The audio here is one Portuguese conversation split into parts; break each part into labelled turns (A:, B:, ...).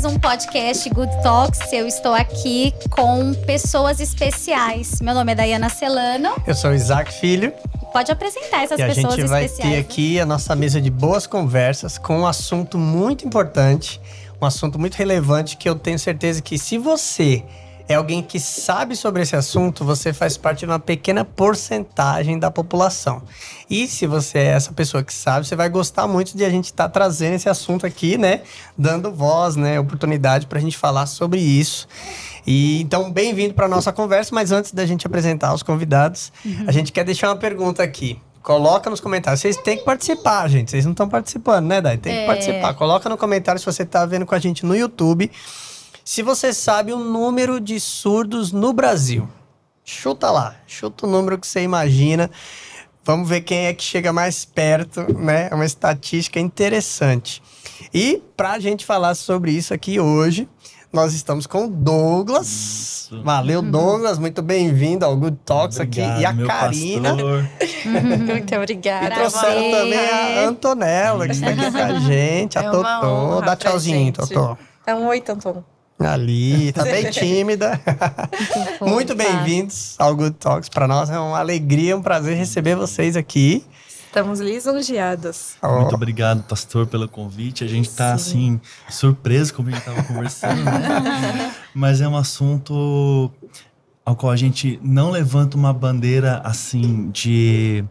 A: mais um podcast Good Talks. Eu estou aqui com pessoas especiais. Meu nome é Dayana Celano.
B: Eu sou o Isaac Filho.
A: Pode apresentar essas
B: e a
A: pessoas
B: gente vai
A: especiais.
B: ter aqui a nossa mesa de boas conversas com um assunto muito importante, um assunto muito relevante que eu tenho certeza que se você é alguém que sabe sobre esse assunto, você faz parte de uma pequena porcentagem da população. E se você é essa pessoa que sabe, você vai gostar muito de a gente estar trazendo esse assunto aqui, né? Dando voz, né? Oportunidade para a gente falar sobre isso. E então, bem-vindo para nossa conversa, mas antes da gente apresentar os convidados, a gente quer deixar uma pergunta aqui. Coloca nos comentários. Vocês têm que participar, gente. Vocês não estão participando, né, Dai? Tem que
A: É.
B: participar. Coloca no comentário se você está vendo com a gente no YouTube. Se você sabe o número de surdos no Brasil. Chuta lá. Chuta o número que você imagina. Vamos ver quem é que chega mais perto, né? É uma estatística interessante. E para a gente falar sobre isso aqui hoje, nós estamos com o Douglas. Valeu, Douglas. Muito bem-vindo ao Good Talks aqui. E a
C: meu
B: Karina.
C: pastor.
D: Muito
B: E
D: obrigada.
B: trouxeram também a Antonella, que está aqui com a gente. A
D: É
B: Totô. Dá tchauzinho. Totô.
D: Tá um oi, Tanton.
B: Ali, tá bem tímida. Muito bem-vindos ao Good Talks. Para nós é uma alegria, um prazer receber vocês aqui.
D: Estamos lisonjeados.
B: Ó,
C: Muito obrigado, pastor, pelo convite. A gente tá, assim, surpreso como a gente tava conversando, né? Mas é um assunto ao qual a gente não levanta uma bandeira, assim, de...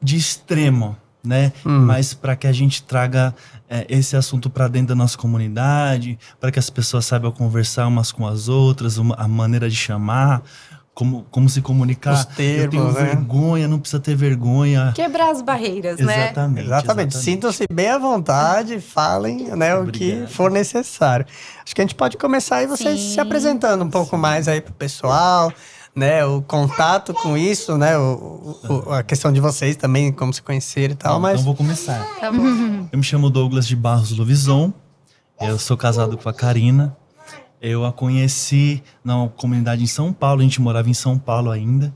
C: de extremo, né?
B: Hum.
C: Mas para que a gente traga é, esse assunto para dentro da nossa comunidade, para que as pessoas saibam conversar umas com as outras, uma- a maneira de chamar, como, como se comunicar.
B: Os termos,
C: Eu tenho
B: né?
C: vergonha, não precisa ter vergonha.
D: Quebrar as barreiras, né?
C: Exatamente.
B: Exatamente. Sintam-se bem à vontade, falem né, o que for necessário. Acho que a gente pode começar aí vocês
A: Sim.
B: se apresentando um pouco mais aí pro pessoal, né? O contato com isso, né? O, o- a questão de vocês também, como se conheceram e tal, mas.
C: Então vou começar.
D: Tá bom.
C: Eu me chamo Douglas de Barros Lovison. Eu sou casado com a Karina. Eu a conheci na comunidade em São Paulo. A gente morava em São Paulo ainda.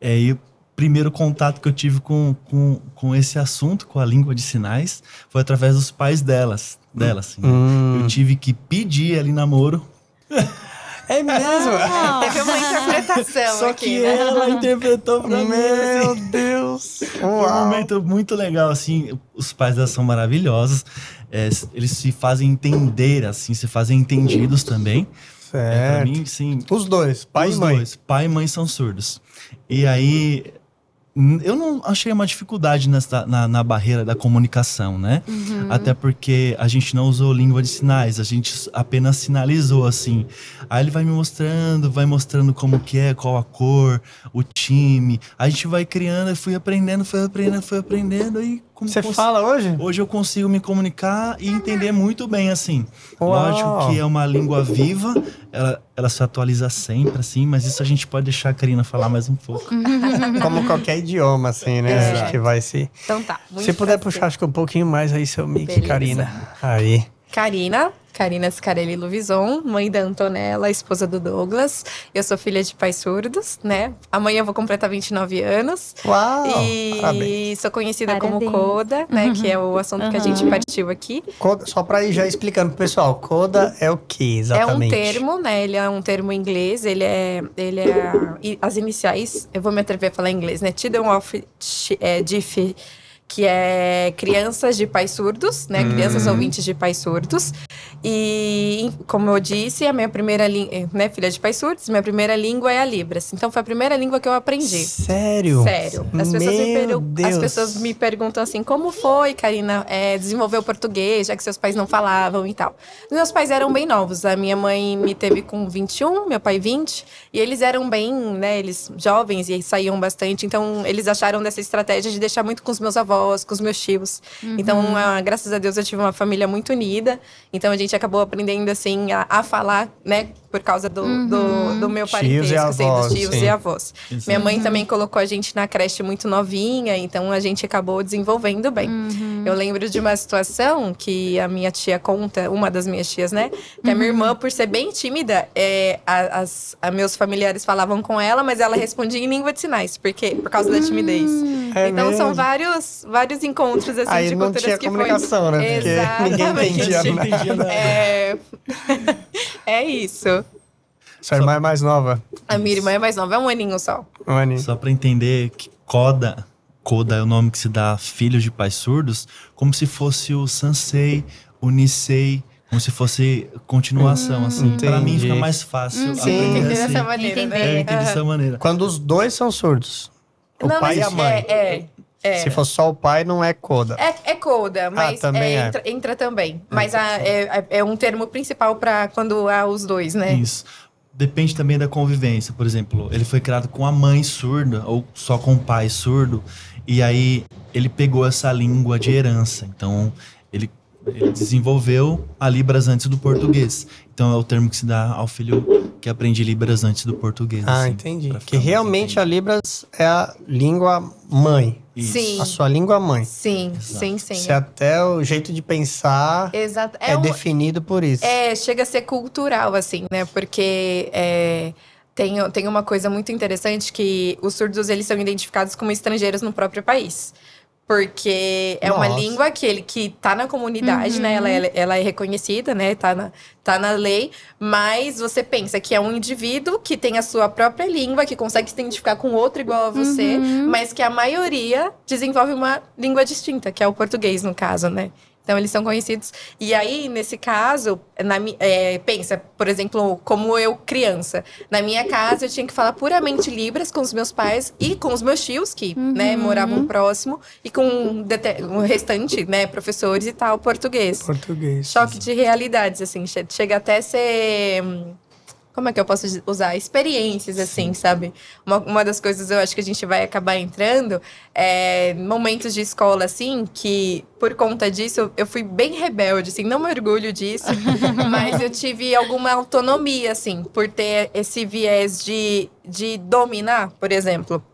C: É, e o primeiro contato que eu tive com, com, com esse assunto, com a língua de sinais, foi através dos pais delas. Dela, assim, né?
B: Hum.
C: Eu tive que pedir ali namoro.
B: É mesmo?
D: Teve uma interpretação
C: Só
D: aqui,
C: que
D: né?
C: ela interpretou pra mim.
B: Meu. Deus!
C: Foi um momento muito legal, assim. Os pais dela são maravilhosos. É, eles se fazem entender, assim, se fazem entendidos também. É, pra
B: Certo.
C: mim, sim.
B: Os dois, pai
C: os
B: e mãe.
C: dois, pai e mãe são surdos. E aí, eu não achei uma dificuldade nessa, na, na barreira da comunicação, né?
D: Uhum.
C: Até porque a gente não usou língua de sinais, a gente apenas sinalizou, assim. Aí ele vai me mostrando, vai mostrando como que é, qual a cor, o time. A gente vai criando, eu fui aprendendo, fui aprendendo, fui aprendendo e... como
B: Você
C: cons-
B: fala hoje?
C: Hoje eu consigo me comunicar e entender muito bem, assim.
B: Uau.
C: Lógico que é uma língua viva, ela, ela se atualiza sempre, assim, mas isso a gente pode deixar a Karina falar mais um pouco.
B: Como qualquer idioma, assim, né?
D: É.
B: Acho que vai se.
D: Então tá.
B: Se puder puxar, acho que um pouquinho mais aí, seu mic,
D: Beleza.
B: Karina. Aí.
D: Karina, Karina Scarelli Luvison, mãe da Antonella, esposa do Douglas. Eu sou filha de pais surdos, né? Amanhã eu vou completar 29 anos.
B: Uau!
D: e
B: Parabéns.
D: sou conhecida
A: Parabéns.
D: como Coda, né? Que é o assunto que a gente
A: Uhum.
D: partiu aqui.
B: Coda- só pra ir já explicando pro pessoal, coda é o que exatamente?
D: É um termo, né? Ele é um termo em inglês. Ele é, ele é as iniciais. Eu vou me atrever a falar em inglês, né? Children of é, Diff, que é crianças de pais surdos, né? Crianças
B: Hum.
D: ouvintes de pais surdos. E, como eu disse, a minha primeira língua, né? Filha de pais surdos, minha primeira língua é a Libras. Então foi a primeira língua que eu aprendi.
B: Sério?
D: Sério. As pessoas, me
B: Meu
D: pergun-
B: Deus.
D: as pessoas me perguntam assim: como foi, Karina, é, desenvolver o português, já que seus pais não falavam e tal? Meus pais eram bem novos. A minha mãe me teve com 21, meu pai 20. E eles eram bem, né? Eles jovens e saíam bastante. Então, eles acharam dessa estratégia de deixar muito com os meus avós, com os meus tios. Então, ah, graças a Deus, eu tive uma família muito unida. Então, a gente acabou aprendendo, assim, a, a falar, né? Por causa do,
A: Uhum.
D: do, do meu
B: Tios
D: parentesco,
B: e
D: assim,
B: avós,
D: dos tios
B: sim.
D: e avós.
C: Exato.
D: Minha mãe
A: Uhum.
D: também colocou a gente na creche muito novinha, então a gente acabou desenvolvendo bem.
A: Uhum.
D: Eu lembro de uma situação que a minha tia conta, uma das minhas tias, né? Que a minha
A: Uhum.
D: irmã, por ser bem tímida, é, a- as, a meus familiares falavam com ela, mas ela respondia em língua de sinais, porque, por causa da timidez.
B: É
D: então são
B: mesmo?
D: vários, vários encontros assim,
B: Aí
D: de
B: não
D: culturas
B: tinha
D: que
B: comunicação,
D: foi...
B: né? Porque ninguém
D: Exatamente.
B: nada.
C: entendia nada.
D: É... é isso.
B: Sua irmã é mais nova.
D: A minha irmã é mais nova, é um aninho só.
B: Mani.
C: Só para entender que Coda, Coda é o nome que se dá a filhos de pais surdos, como se fosse o Sansei, o Nisei, como se fosse continuação, assim. Para mim
B: entendi.
C: fica mais fácil
A: Hum,
B: sim.
D: Entender
C: assim.
D: dessa maneira,
A: Entender.
C: É, eu
D: né?
C: entendi dessa maneira.
B: Quando os dois são surdos. O
D: Não,
B: pai e a mãe.
D: É, é. é.
B: Se for só o pai, não é coda.
D: É, é coda, mas
B: também
D: é,
B: é.
D: Entra, entra também. Mas a- é, é um termo principal para quando há os dois, né?
C: Isso. Depende também da convivência. Por exemplo, ele foi criado com a mãe surda ou só com o pai surdo. E aí ele pegou essa língua de herança. Então ele, ele desenvolveu a Libras antes do português. Então é o termo que se dá ao filho que aprende Libras antes do português.
B: Ah,
C: assim,
B: entendi. Que realmente a Libras é a língua mãe.
C: Isso.
D: Sim.
B: A sua língua mãe.
D: Sim,
C: Exato.
D: sim, sim.
B: Se até o jeito de pensar
D: Exato.
B: é,
D: um-
B: definido por isso.
D: É, chega a ser cultural, assim, né? Porque é, tem, tem uma coisa muito interessante que os surdos, eles são identificados como estrangeiros no próprio país. Porque é uma
B: Nossa.
D: língua que, ele, que tá na comunidade, né? Ela, é- ela é reconhecida, né? Tá na, tá na lei. Mas você pensa que é um indivíduo que tem a sua própria língua, que consegue se identificar com outro igual a você.
A: Uhum.
D: Mas que a maioria desenvolve uma língua distinta, que é o português, no caso, né? Então, eles são conhecidos. E aí, nesse caso, na, é, pensa, por exemplo, como eu, criança. Na minha casa, eu tinha que falar puramente Libras com os meus pais e com os meus tios, que né,
A: Uhum.
D: moravam próximo, e com o restante, né, professores e tal, português.
B: Português.
D: Choque de realidades, assim. che- Chega até a ser. Como é que eu posso usar? Experiências, assim, sabe? Uma, uma das coisas eu acho que a gente vai acabar entrando é momentos de escola, assim, que por conta disso eu fui bem rebelde, assim, não me orgulho disso, mas eu tive alguma autonomia, assim, por ter esse viés de, de dominar, por exemplo.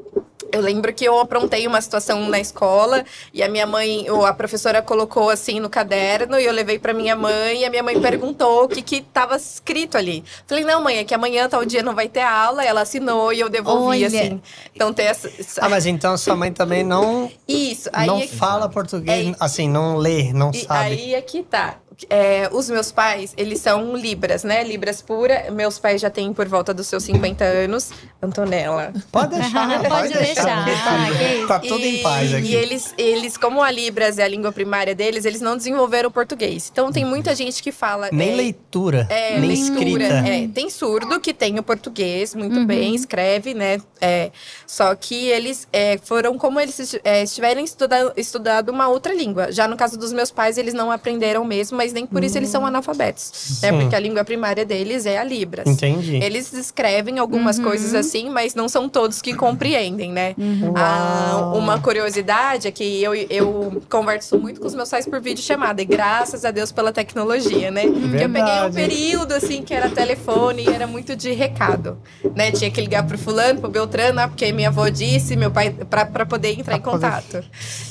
D: Eu lembro que eu aprontei uma situação na escola e a minha mãe, ou a professora colocou assim no caderno e eu levei pra minha mãe e a minha mãe perguntou o que que tava escrito ali. Falei: "Não, mãe, é que amanhã tal dia não vai ter aula". Ela assinou e eu devolvi
A: Olha.
D: assim. Então tem essa, essa-
B: Ah, mas então sua mãe também não,
D: isso, aí
B: não
D: é que-
B: fala português,
D: É-
B: assim, não lê, não
D: E
B: sabe.
D: aí é que tá. É, os meus pais, eles são Libras, né? Libras pura. Meus pais já têm por volta dos seus 50 anos. Antonella.
B: Pode deixar,
A: Pode deixar. Que isso.
B: Tá tudo em paz aqui.
D: E eles, eles, como a Libras é a língua primária deles, eles não desenvolveram o português. Então tem muita gente que fala.
B: Nem
D: é,
B: leitura,
D: é,
B: nem
D: leitura,
B: escrita.
D: é. tem surdo que tem o português muito
A: Uhum.
D: bem, escreve, né? É, só que eles é, foram como eles é, estiverem estuda, estudado uma outra língua. Já no caso dos meus pais, eles não aprenderam mesmo, mas nem por isso eles são analfabetos. Né? Porque a língua primária deles é a Libras.
B: Entendi.
D: Eles escrevem algumas
A: Uhum.
D: coisas assim, mas não são todos que compreendem, né? Ah,
B: Uau.
D: uma curiosidade é que eu, eu converso muito com os meus pais por videochamada, e graças a Deus pela tecnologia, né? Porque eu peguei um período, assim, que era telefone e era muito de recado, né? Tinha que ligar pro fulano, pro Beltrano, ah, porque minha avó disse, meu pai, pra, pra poder entrar em
B: Pra poder-
D: contato.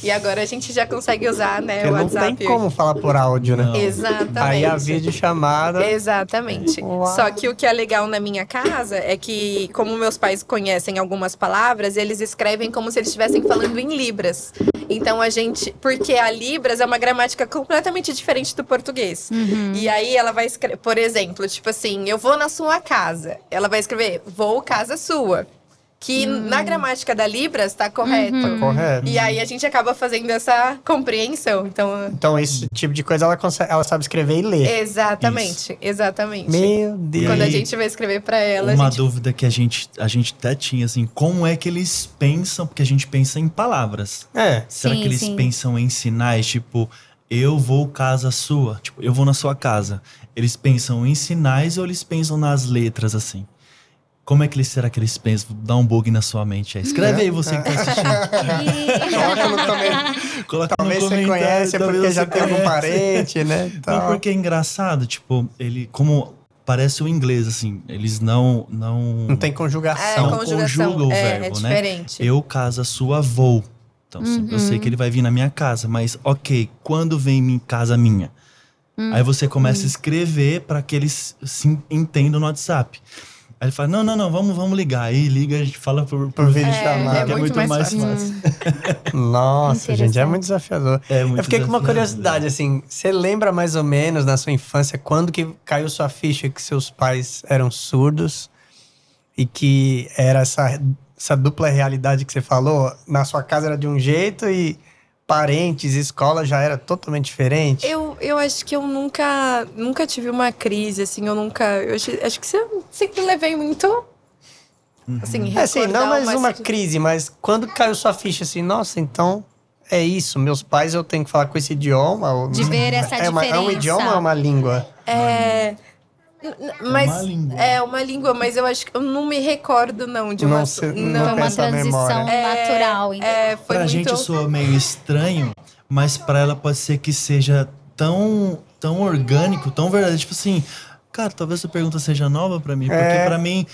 D: E agora a gente já consegue usar, né, o
B: não
D: WhatsApp.
B: tem como falar por áudio, né?
C: Não.
D: Exatamente.
B: Aí a videochamada.
D: Exatamente.
B: Uau.
D: Só que o que é legal na minha casa é que, como meus pais conhecem algumas palavras, eles escrevem como se eles estivessem falando em Libras. Então a gente. Porque a Libras é uma gramática completamente diferente do português.
A: Uhum.
D: E aí ela vai escrever, por exemplo, tipo assim, eu vou na sua casa. Ela vai escrever, vou casa sua. Que na gramática da Libras tá correto.
A: Uhum.
B: Correto.
D: E aí a gente acaba fazendo essa compreensão. Então.
B: Então, esse tipo de coisa ela, consegue, ela sabe escrever e ler.
D: Exatamente, exatamente.
B: Meu Deus.
D: Quando a gente vai escrever pra ela, a
C: Uma
D: gente
C: dúvida que a gente, a gente até tinha, assim, como é que eles pensam? Porque a gente pensa em palavras.
B: É.
C: Será
A: Sim,
C: que eles
A: sim.
C: pensam em sinais, tipo, eu vou casa sua? Tipo, eu vou na sua casa. Eles pensam em sinais ou eles pensam nas letras, assim? Como é que eles, será que eles pensam? Dá um bug na sua mente aí. Escreve aí você que tá assistindo.
B: Coloca no comentário.
C: Coloca
B: Talvez
C: no
B: você conhece, é
C: talvez
B: porque já
C: você
B: tem algum parente, né?
C: Não,
B: Tal.
C: porque é engraçado, tipo, ele, como parece o inglês, assim. Eles não. Não,
B: Não tem
D: É,
B: conjugação.
C: Não
D: conjugação.
C: conjuga o
D: é,
C: verbo,
D: é
C: né?
D: diferente.
C: Eu casa sua vou. Então, assim, eu sei que ele vai vir na minha casa, mas ok, quando vem em casa minha? Aí você começa a escrever para que eles se entendam no WhatsApp. Aí ele fala: não, não, não, vamos, vamos ligar. Aí liga, a gente fala por,
B: Por vídeo
D: É,
B: chamada.
D: é
C: que é
D: muito
C: muito
D: mais
C: mais
D: fácil.
C: fácil.
B: Nossa, gente, é muito desafiador.
C: É muito
B: Eu fiquei com uma curiosidade, assim. Você lembra mais ou menos na sua infância quando que caiu sua ficha que seus pais eram surdos e que era essa, essa dupla realidade que você falou? Na sua casa era de um jeito e parentes, escola já era totalmente diferente?
D: Eu, eu acho que eu nunca, nunca tive uma crise, assim, eu nunca. Eu acho, acho que eu sempre levei muito. Assim,
B: É assim, não
D: recordar
B: mais uma crise, mas quando caiu sua ficha assim, nossa, então é isso, meus pais eu tenho que falar com esse idioma? ou-
A: De ver essa
B: é, uma- é um
A: diferença.
B: idioma ou é uma língua?
D: É. n- Mas
C: uma língua.
D: é uma língua, mas eu acho que eu não me recordo não de uma
B: Não se- não
A: Foi
B: tem
A: uma
B: essa
A: transição.
D: É,
A: natural. então.
D: É, foi
C: pra
D: muito
C: gente soa meio estranho, mas pra ela pode ser que seja tão, tão orgânico, tão verdadeiro. Tipo assim, cara, talvez a pergunta seja nova pra mim, porque
B: É.
C: pra mim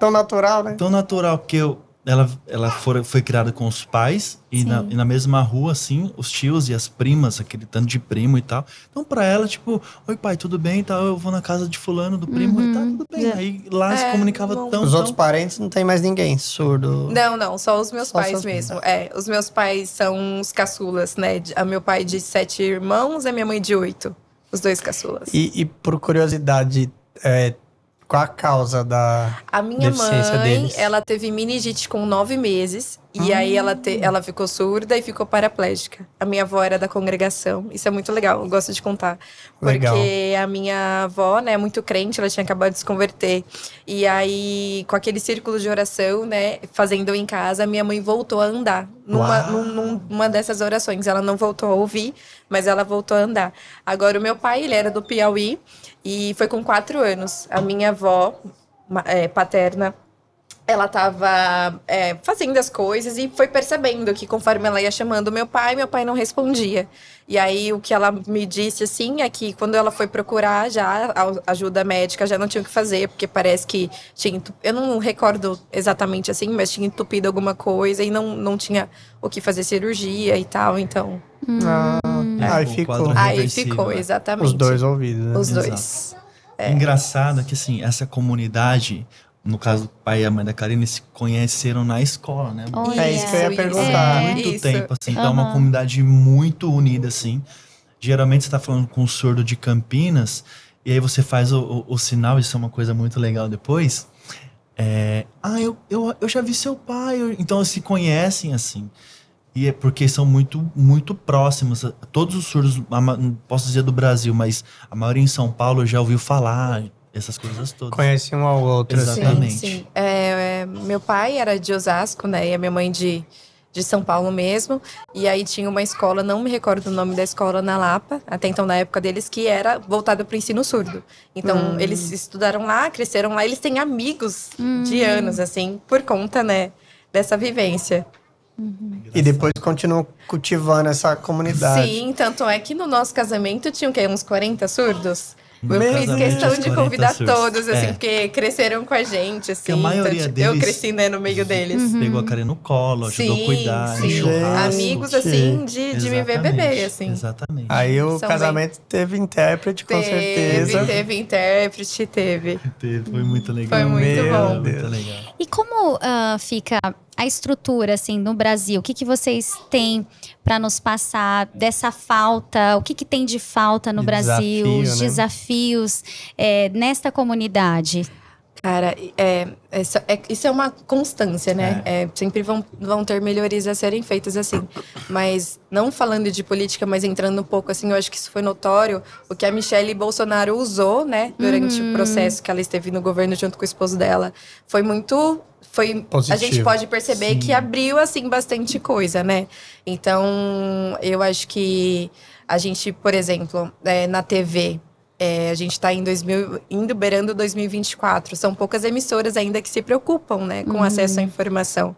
B: Tão natural, né?
C: tão natural, porque eu, ela, ela for, foi criada com os pais e na, e na mesma rua, assim, os tios e as primas, aquele tanto de primo e tal. Então, pra ela, tipo, oi pai, tudo bem e tal, eu vou na casa de fulano, do primo e tal, tudo bem. Aí lá se
D: É,
C: comunicava
D: não-
C: tão,
B: Os
C: tão...
B: outros parentes não tem mais ninguém surdo.
D: Não, não, só os meus
B: Só
D: pais mesmo. É, os meus pais são os caçulas, né? A meu pai de sete irmãos e a minha mãe de oito. Os dois caçulas.
B: E, e por curiosidade, é, qual a causa da.
D: A minha mãe,
B: deles.
D: ela teve meningite com nove meses. E aí ela, te- ela ficou surda e ficou paraplégica. A minha avó era da congregação. Isso é muito legal, eu gosto de contar. Porque
B: Legal.
D: a minha avó, né, é muito crente, ela tinha acabado de se converter. E aí, com aquele círculo de oração, né, fazendo em casa, a minha mãe voltou a andar. Numa, num- numa dessas orações. Ela não voltou a ouvir, mas ela voltou a andar. Agora, o meu pai, ele era do Piauí e foi com quatro anos. A minha avó é, paterna, ela estava fazendo as coisas e foi percebendo que conforme ela ia chamando meu pai, meu pai não respondia. E aí o que ela me disse assim é que quando ela foi procurar já a ajuda médica já não tinha o que fazer, porque parece que tinha eu não recordo exatamente assim, mas tinha entupido alguma coisa e não, não tinha o que fazer cirurgia e tal, então.
B: Ah,
C: É,
B: aí
C: o
B: ficou.
D: Aí ficou,
C: né?
D: exatamente.
B: Os dois ouvidos, né?
D: Os dois.
C: É. Engraçado que, assim, essa comunidade, no caso do pai e a mãe da Karine, se conheceram na escola, né?
A: Olha.
B: É isso que eu ia perguntar.
D: é.
C: muito
D: Isso.
C: tempo, assim. Então é uma comunidade muito unida, assim. Geralmente você tá falando com um surdo de Campinas, e aí você faz o, o- o sinal, isso é uma coisa muito legal depois. É, ah, eu, eu, eu já vi seu pai. eu- Então eles se conhecem, assim. E é porque são muito, muito próximos. Todos os surdos, posso dizer do Brasil, mas a maioria em São Paulo já ouviu falar, essas coisas todas.
B: Conhece um ao outro. Assim.
C: Exatamente.
D: Sim, sim. É, é, meu pai era de Osasco, né? E a minha mãe de, de São Paulo mesmo. E aí tinha uma escola, não me recordo o nome da escola na Lapa, até então na época deles, que era voltada para o ensino surdo. Então eles estudaram lá, cresceram lá, eles têm amigos de anos, assim, por conta, né? Dessa vivência.
B: E depois continuam cultivando essa comunidade.
D: Sim, tanto é que no nosso casamento tinham o quê? Uns 40 surdos?
C: No
D: Eu fiz questão de
C: 40
D: convidar
C: surdos.
D: todos, assim,
C: É.
D: porque cresceram com a gente, assim.
C: a maioria
D: então,
C: deles-
D: Eu cresci, né, no meio deles.
C: Pegou a Karen no colo, ajudou a cuidar,
D: sim.
C: churrasco.
D: Amigos, assim, de, de me ver beber, assim.
C: Exatamente.
B: Aí o
D: São
B: casamento teve intérprete, com
D: Teve,
B: certeza.
D: teve intérprete, teve.
C: Teve, foi muito legal.
D: Foi muito
B: Meu
D: bom.
C: Muito legal.
A: E como ah, fica a estrutura assim no Brasil? O que, que vocês têm para nos passar dessa falta? O que, que tem de falta no Brasil? Os
B: né?
A: desafios eh, nesta comunidade?
D: Cara, é, essa- é- isso é uma constância, né? É, sempre vão, vão ter melhorias a serem feitas assim. Mas não falando de política, mas entrando um pouco assim, eu acho que isso foi notório. O que a Michelle Bolsonaro usou, né, durante o processo que ela esteve no governo junto com o esposo dela, foi muito. Foi, a
B: Positivo.
D: gente pode perceber
C: Sim.
D: que abriu, assim, bastante coisa, né? Então, eu acho que a gente, por exemplo, é, na TV, é, a gente está em 2000, indo beirando 2024. São poucas emissoras ainda que se preocupam, né, com acesso à informação.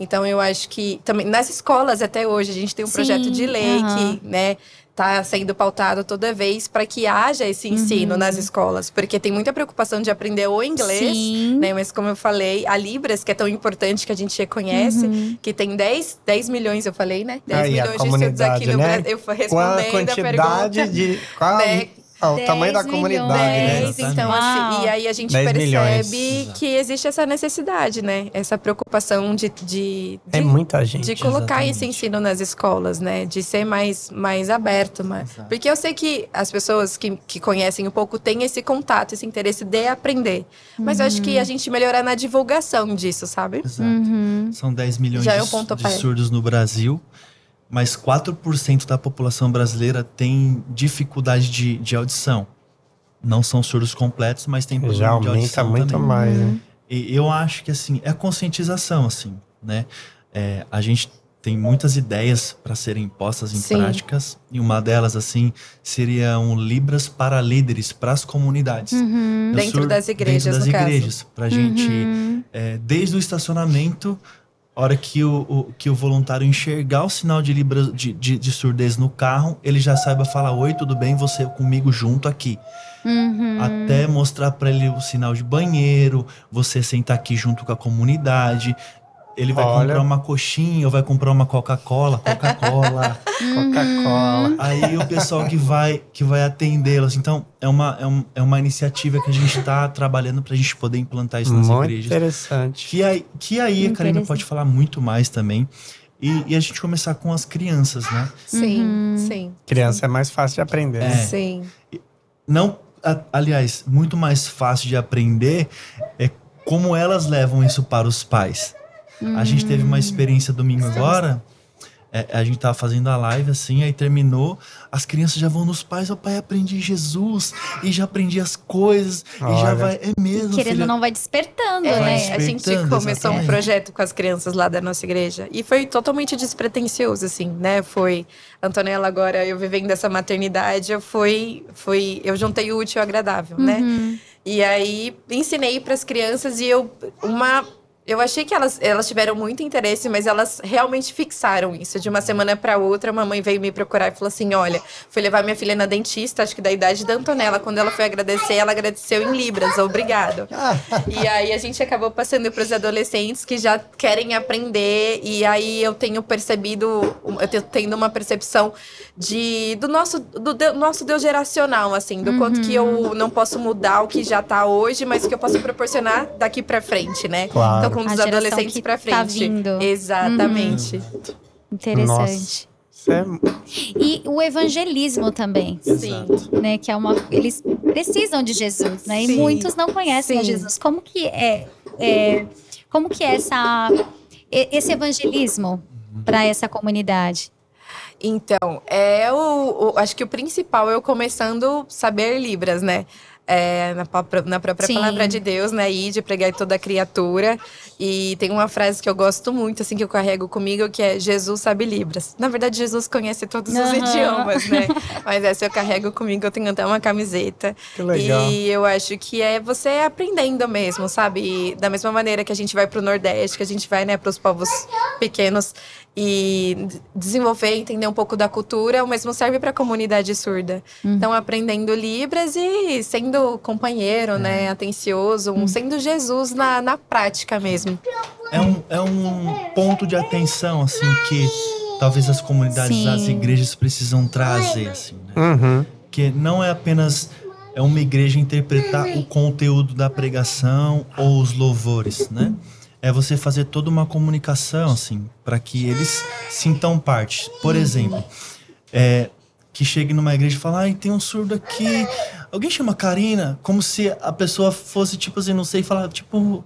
D: Então eu acho que também nas escolas até hoje a gente tem um
A: Sim,
D: projeto de lei
A: aham.
D: que, né, tá sendo pautado toda vez para que haja esse ensino nas escolas, porque tem muita preocupação de aprender o inglês,
A: Sim.
D: né? Mas como eu falei, a Libras, que é tão importante que a gente reconhece,
A: Uhum.
D: que tem 10, 10 milhões, eu falei, né? 10
B: Aí, a
D: milhões de estudos aqui no
B: comunidade, né?
D: Brasil. Eu
B: Qual a
D: respondendo a
B: quantidade
D: pergunta.
B: de. Qual
D: né?
B: Ah, o tamanho da
A: 10
B: comunidade, né?
D: Dez, então,
A: Uau.
D: assim, e aí a gente
B: 10
D: percebe
B: milhões.
D: que existe essa necessidade, né? Essa preocupação de, de,
B: É
D: de-
B: muita gente.
D: de colocar esse
C: exatamente.
D: ensino nas escolas, né? De ser mais, mais aberto. Mas... Porque eu sei que as pessoas que, que conhecem um pouco têm esse contato, esse interesse de aprender. Mas eu acho que a gente melhorar na divulgação disso, sabe?
C: Exato.
A: Uhum.
C: São 10 milhões
D: Já
C: de,
D: é um pontapé.
C: de surdos no Brasil, mas 4% da população brasileira tem dificuldade de, de audição. Não são surdos completos, mas tem problema
B: Já
C: de
B: aumenta
C: audição
B: muito
C: também.
B: mais, né?
C: E eu acho que assim, é conscientização, assim, né? É, a gente tem muitas ideias para serem postas em
D: Sim.
C: práticas, e uma delas, assim, seria um Libras para líderes, para as comunidades.
A: Uhum.
D: Dentro
C: sou-
D: das igrejas,
C: Dentro das igrejas, pra gente,
A: Uhum.
C: é, desde o estacionamento, a hora que o, o- que o voluntário enxergar o sinal de, libra, de, de, de surdez no carro, ele já saiba falar, oi, tudo bem, você comigo junto aqui.
A: Uhum.
C: Até mostrar para ele o sinal de banheiro, você sentar aqui junto com a comunidade. Ele vai
B: Olha.
C: comprar uma coxinha ou vai comprar uma Coca-Cola, Coca-Cola.
B: Coca-Cola.
C: Aí o pessoal que vai que vai atendê-los. Então, é uma, é, um- é uma iniciativa que a gente está trabalhando para a gente poder implantar isso nas
B: Muito
C: igrejas.
B: interessante.
C: Que aí, que aí a Karina pode falar muito mais também. E, e a gente começar com as crianças, né?
D: Sim,
A: Uhum.
D: sim.
B: Criança é mais fácil de aprender.
C: É.
B: né?
D: Sim.
C: Não, a- aliás, muito mais fácil de aprender é como elas levam isso para os pais. A gente teve uma experiência domingo agora. é, a gente tava fazendo a live assim, aí terminou, as crianças já vão nos pais, o pai aprendi Jesus e já aprendi as coisas e já
B: Olha.
C: vai, é mesmo,
A: Querendo
C: filha.
A: não, vai despertando,
D: É,
A: né?
D: a gente
C: despertando,
D: começou um
C: exatamente.
D: projeto com as crianças lá da nossa igreja e foi totalmente despretensioso, assim, né? Foi Antonella agora eu vivendo essa maternidade, eu foi, foi, eu juntei o útil ao agradável, né?
A: Uhum.
D: E aí ensinei para as crianças e eu uma eu achei que elas, elas tiveram muito interesse, mas elas realmente fixaram isso. De uma semana para outra, a mamãe veio me procurar e falou assim: Olha, fui levar minha filha na dentista, acho que da idade da Antonella. Quando ela foi agradecer, ela agradeceu em Libras, obrigado. e aí a gente acabou passando para os adolescentes que já querem aprender. E aí eu tenho percebido, eu tenho tendo uma percepção de, do, nosso, do, de- nosso Deus geracional, assim, do quanto que eu não posso mudar o que já tá hoje, mas o que eu posso proporcionar daqui para frente, né?
B: Claro.
D: Então, com os adolescentes pra
A: tá
D: frente.
A: vindo.
D: Exatamente.
A: Interessante.
B: Isso é
A: E o evangelismo também,
D: Sim.
A: né? Que é uma. Eles precisam de Jesus, né? E
D: Sim.
A: muitos não conhecem
D: Sim.
A: Jesus. Como que é, é- como que é essa, e- esse evangelismo para essa comunidade?
D: Então, é o, o- Acho que o principal é eu começando a saber Libras, né? É, na, própria- na própria
A: Sim.
D: palavra de Deus, né? Ir de pregar toda criatura. E tem uma frase que eu gosto muito, assim, que eu carrego comigo, que é Jesus sabe Libras. Na verdade, Jesus conhece todos os
A: Aham.
D: idiomas, né? Mas essa eu carrego comigo, eu tenho até uma camiseta.
B: que legal.
D: E eu acho que é você aprendendo mesmo, sabe? E da mesma maneira que a gente vai pro Nordeste, que a gente vai, né, pros povos pequenos e desenvolver, entender um pouco da cultura, o mesmo serve para a comunidade surda. Então, aprendendo Libras e sendo companheiro, né, atencioso, um, sendo Jesus na, na prática mesmo.
C: É um, é um ponto de atenção, assim, que talvez as comunidades,
A: Sim.
C: as igrejas precisam trazer, assim, né?
B: Uhum.
C: Que não é apenas é uma igreja interpretar o conteúdo da pregação ou os louvores, né? É você fazer toda uma comunicação, assim, para que eles sintam parte. Por exemplo, é, que chegue numa igreja e fale, ai, tem um surdo aqui. Alguém chama Karina? Como se a pessoa fosse, tipo assim, não sei, falar, tipo,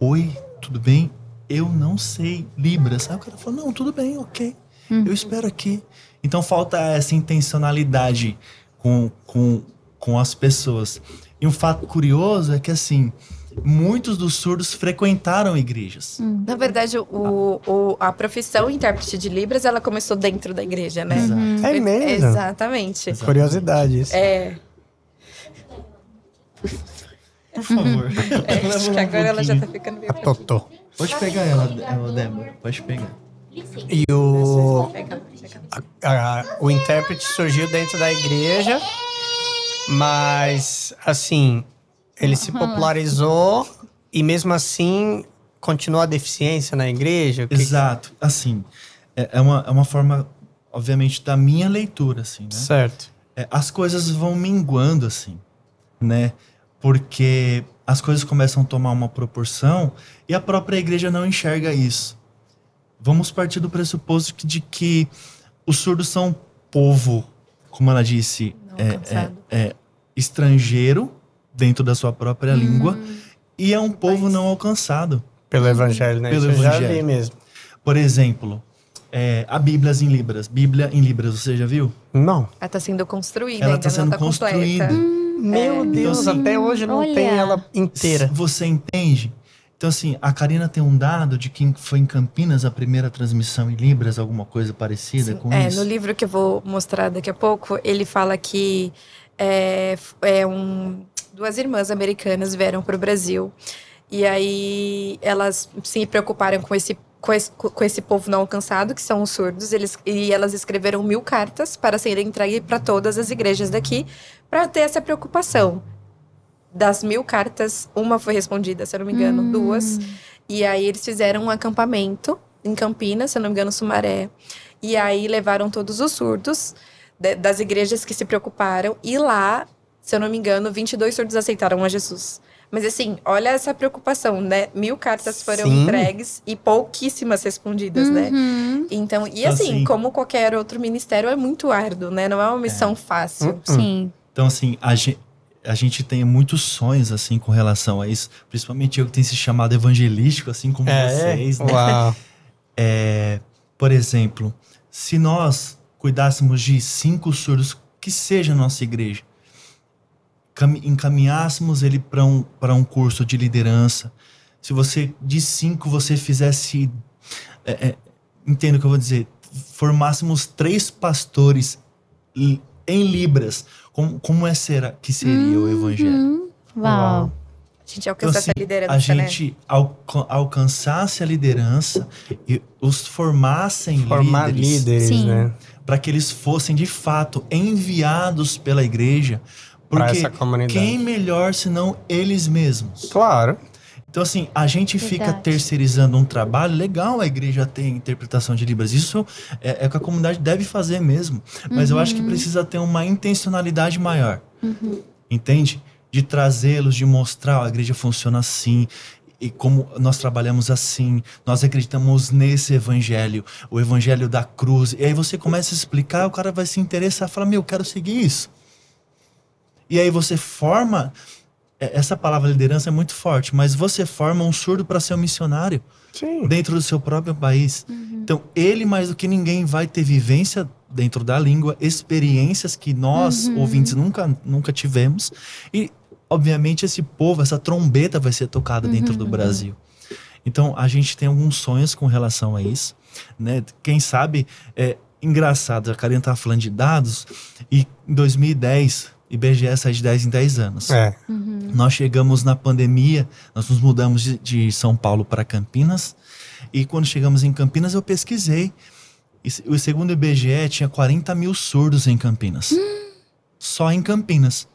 C: oi, tudo bem? Eu não sei Libras. Aí o cara fala, não, tudo bem, ok. Eu espero aqui. Então falta essa intencionalidade com, com, com as pessoas. E um fato curioso é que, assim, muitos dos surdos frequentaram igrejas.
D: Na verdade, o, o- a profissão intérprete de Libras, ela começou dentro da igreja, né?
C: Exato.
B: É mesmo?
D: Exatamente.
B: Curiosidade isso.
D: É,
C: Por favor.
D: é, acho que agora ela já tá ficando meio...
B: Totô.
C: Pode pegar ela, ela, Débora. Pode pegar.
B: E o. a- a- o intérprete surgiu dentro da igreja, mas assim, ele se popularizou e mesmo assim continua a deficiência na igreja. Que-
C: Exato. Assim, é, é uma, é uma forma, obviamente, da minha leitura, assim, né?
B: Certo.
C: É, as coisas vão minguando, assim, né? Porque as coisas começam a tomar uma proporção e a própria igreja não enxerga isso. Vamos partir do pressuposto de que os surdos são povo, como ela disse,
D: Não
C: é, é- é estrangeiro dentro da sua própria língua e é um povo
D: país.
C: não alcançado.
B: Pelo evangelho, né?
C: Pelo
B: Isso eu já
C: evangelho.
B: li mesmo.
C: Por exemplo, é, a Bíblia em Libras. Bíblia em Libras, você já viu?
B: Não.
D: Ela tá sendo construída,
C: Ela
D: ainda
C: tá sendo
D: tá
C: construída.
D: completa.
B: Meu Deus,
C: Então, assim,
B: até hoje não
A: olha.
B: tem ela inteira.
C: Você entende? Então, assim, a Karina tem um dado de que foi em Campinas a primeira transmissão em Libras, alguma coisa parecida
D: Sim,
C: com
D: é,
C: isso?
D: no livro que eu vou mostrar daqui a pouco, ele fala que é, é um, duas irmãs americanas vieram para o Brasil e aí elas se preocuparam com esse, com esse com esse povo não alcançado, que são os surdos, eles, e elas escreveram mil cartas para serem entregues para todas as igrejas daqui, para ter essa preocupação. Das mil cartas, uma foi respondida, se eu não me engano,
A: Hum.
D: duas. E aí eles fizeram um acampamento em Campinas, se eu não me engano, Sumaré. E aí levaram todos os surdos de- das igrejas que se preocuparam. E lá, se eu não me engano, 22 surdos aceitaram a Jesus. Mas assim, olha essa preocupação, né? Mil cartas foram
B: Sim.
D: entregues e pouquíssimas respondidas, né?
A: Uhum.
D: Então, e
C: Então,
D: assim,
C: assim-
D: como qualquer outro ministério, é muito árduo, né? Não é uma missão fácil.
B: Hum.
A: Sim.
C: Então, assim, a gente, a gente tem muitos sonhos, assim, com relação a isso. Principalmente eu que tenho esse chamado evangelístico, assim como vocês, né?
B: Uau.
C: É, por exemplo, se nós cuidássemos de cinco surdos, que seja a nossa igreja, encaminhássemos ele para um, para um curso de liderança, se você, de cinco, você fizesse. É, é, entendo o que eu vou dizer. Formássemos três pastores em Libras, como, como é será que seria o evangelho?
A: Uhum. Uau.
D: A gente alcança
C: assim,
D: essa liderança,
C: a
D: né?
C: gente alca- alcançasse a liderança e os formassem
B: Formar
C: líderes,
B: líderes, né?
C: para que eles fossem de fato enviados pela igreja, Porque
B: essa comunidade.
C: quem melhor senão eles mesmos?
B: Claro.
C: Então assim, a gente fica
A: Verdade.
C: terceirizando um trabalho legal, a igreja tem interpretação de libras, isso é, é o que a comunidade deve fazer mesmo, mas eu acho que precisa ter uma intencionalidade maior, entende? De trazê-los, de mostrar, ó, a igreja funciona assim, e como nós trabalhamos assim, nós acreditamos nesse evangelho, o evangelho da cruz. E aí você começa a explicar, o cara vai se interessar, fala: "Meu, eu quero seguir isso". E aí você forma é, essa palavra liderança é muito forte, mas você forma um surdo para ser um missionário
B: Sim.
C: dentro do seu próprio país. Então, ele mais do que ninguém vai ter vivência dentro da língua, experiências que nós ouvintes nunca nunca tivemos e obviamente esse povo, essa trombeta vai ser tocada dentro do Brasil. Então, a gente tem alguns sonhos com relação a isso, né? Quem sabe é engraçado, a Karina tá falando de dados e em 2010 IBGE sai de 10 em 10 anos.
B: É.
C: Nós chegamos na pandemia, nós nos mudamos de, de São Paulo para Campinas. E quando chegamos em Campinas, eu pesquisei. E o segundo IBGE tinha 40 mil surdos em Campinas. Só em Campinas.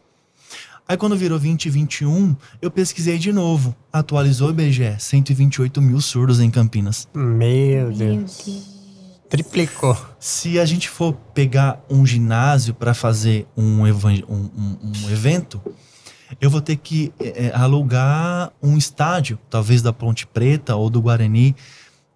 C: Aí quando virou 2021, eu pesquisei de novo. Atualizou o IBGE, 128 mil surdos em Campinas.
B: Meu
A: Meu
B: Deus. Triplicou.
C: Se a gente for pegar um ginásio para fazer um, um- um- um evento, eu vou ter que é, é, alugar um estádio, talvez da Ponte Preta ou do Guarani,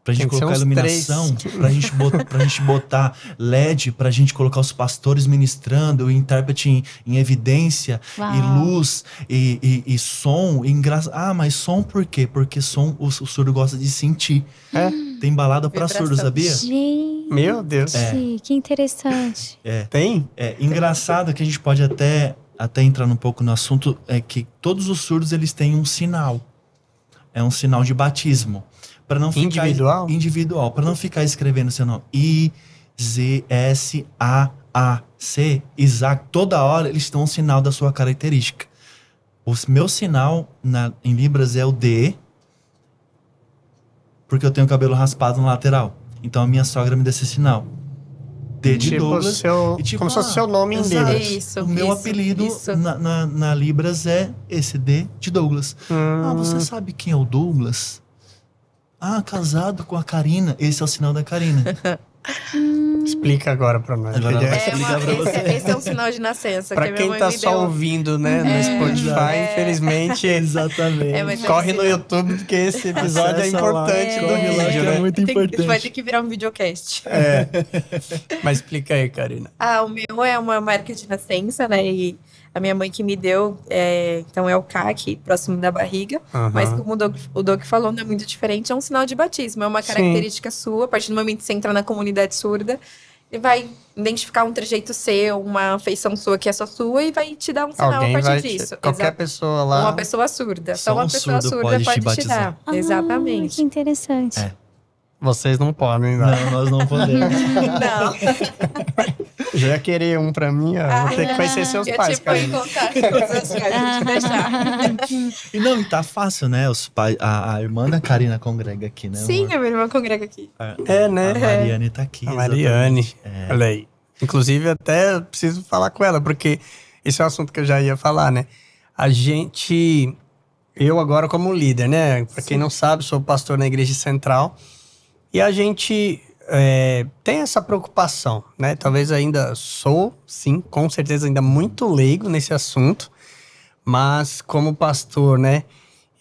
C: pra gente colocar iluminação, pra gente, botar, pra gente botar LED, pra gente colocar os pastores ministrando, o intérprete em, em evidência, e
A: Uau.
C: luz, e, e- e som. E engra... Ah, mas som por quê? Porque som o, o surdo gosta de sentir.
B: É.
C: Tem balada pra
D: Vibração.
C: surdo, sabia?
A: Gente,
B: Meu Deus.
C: É.
A: que interessante.
B: Tem?
C: É engraçado que a gente pode até, até entrar um pouco no assunto, é que todos os surdos eles têm um sinal. É um sinal de batismo. Para não ficar
B: Individual?
C: individual, para não ficar escrevendo seu nome I Z S A A C, Isaac, toda hora eles dão um sinal da sua característica. O meu sinal na, em Libras é o D, porque eu tenho cabelo raspado no lateral. Então a minha sogra me dá esse sinal. D de
B: tipo,
C: Douglas.
B: seu,
C: E tipo,
B: como se fosse
C: ah,
B: seu nome em. Libras.
D: Isso,
C: o meu
D: isso,
C: apelido
D: isso.
C: Na, na, na Libras é esse D de Douglas. Ah,
B: Hum,
C: você sabe quem é o Douglas? Ah, casado com a Karina. Esse é o sinal da Karina.
B: Explica agora pra nós.
C: Agora
B: é-
D: É
C: pra
D: esse,
C: você.
D: esse é um sinal de nascença
B: Pra
D: que
B: quem
D: mãe
B: tá
D: me
B: só
D: deu.
B: ouvindo, né, no
D: É,
B: Spotify,
D: é.
B: infelizmente,
C: Exatamente.
D: É,
B: corre no YouTube, porque esse episódio é
C: lá,
B: importante do
C: lá,
B: vídeo,
C: é muito
D: Tem
C: importante.
D: vai ter que virar um videocast.
B: É. Mas explica aí, Karina.
D: Ah, o meu é uma marca de nascença, né? E a minha mãe que me deu, é, então é o CAC, próximo da barriga. Mas
B: Aham.
D: como o Doug, o Doug falou, não é muito diferente, é um sinal de batismo. É uma
B: Sim.
D: característica sua. A partir do momento que você entra na comunidade surda, ele vai identificar um trejeito seu, uma feição sua que é só sua e vai te dar um sinal
B: Alguém
D: a
B: vai
D: partir
B: te-
D: disso.
B: Qualquer
D: Exato.
B: pessoa lá.
D: Uma pessoa surda.
C: Só
D: Só uma
C: um
D: pessoa
C: surdo
D: surda
C: pode
D: pode,
C: te
D: te,
C: batizar.
D: dar. Exatamente.
A: Que interessante.
C: É.
B: Vocês não podem, não.
C: Não, nós não podemos.
D: Não.
B: Já ia querer um pra mim, ó. Vou ter que conhecer seus
D: eu
B: pais,
D: te ponho em contato com os seus pais, vou te deixar.
C: E não, e tá fácil, né? Os pais, a, a irmã da Karina congrega aqui, né?
D: Sim,
C: amor?
D: a minha irmã congrega aqui.
C: A,
B: É, né?
C: a Mariane tá aqui.
B: A Mariane.
C: É.
B: Olha aí. Inclusive, até preciso falar com ela, porque esse é um assunto que eu já ia falar, né? A gente. Eu agora, como líder, né? Pra quem não sabe, sou pastor na Igreja Central. E a gente é, tem essa preocupação, né? Talvez ainda sou, sim, com certeza ainda muito leigo nesse assunto. Mas como pastor, né?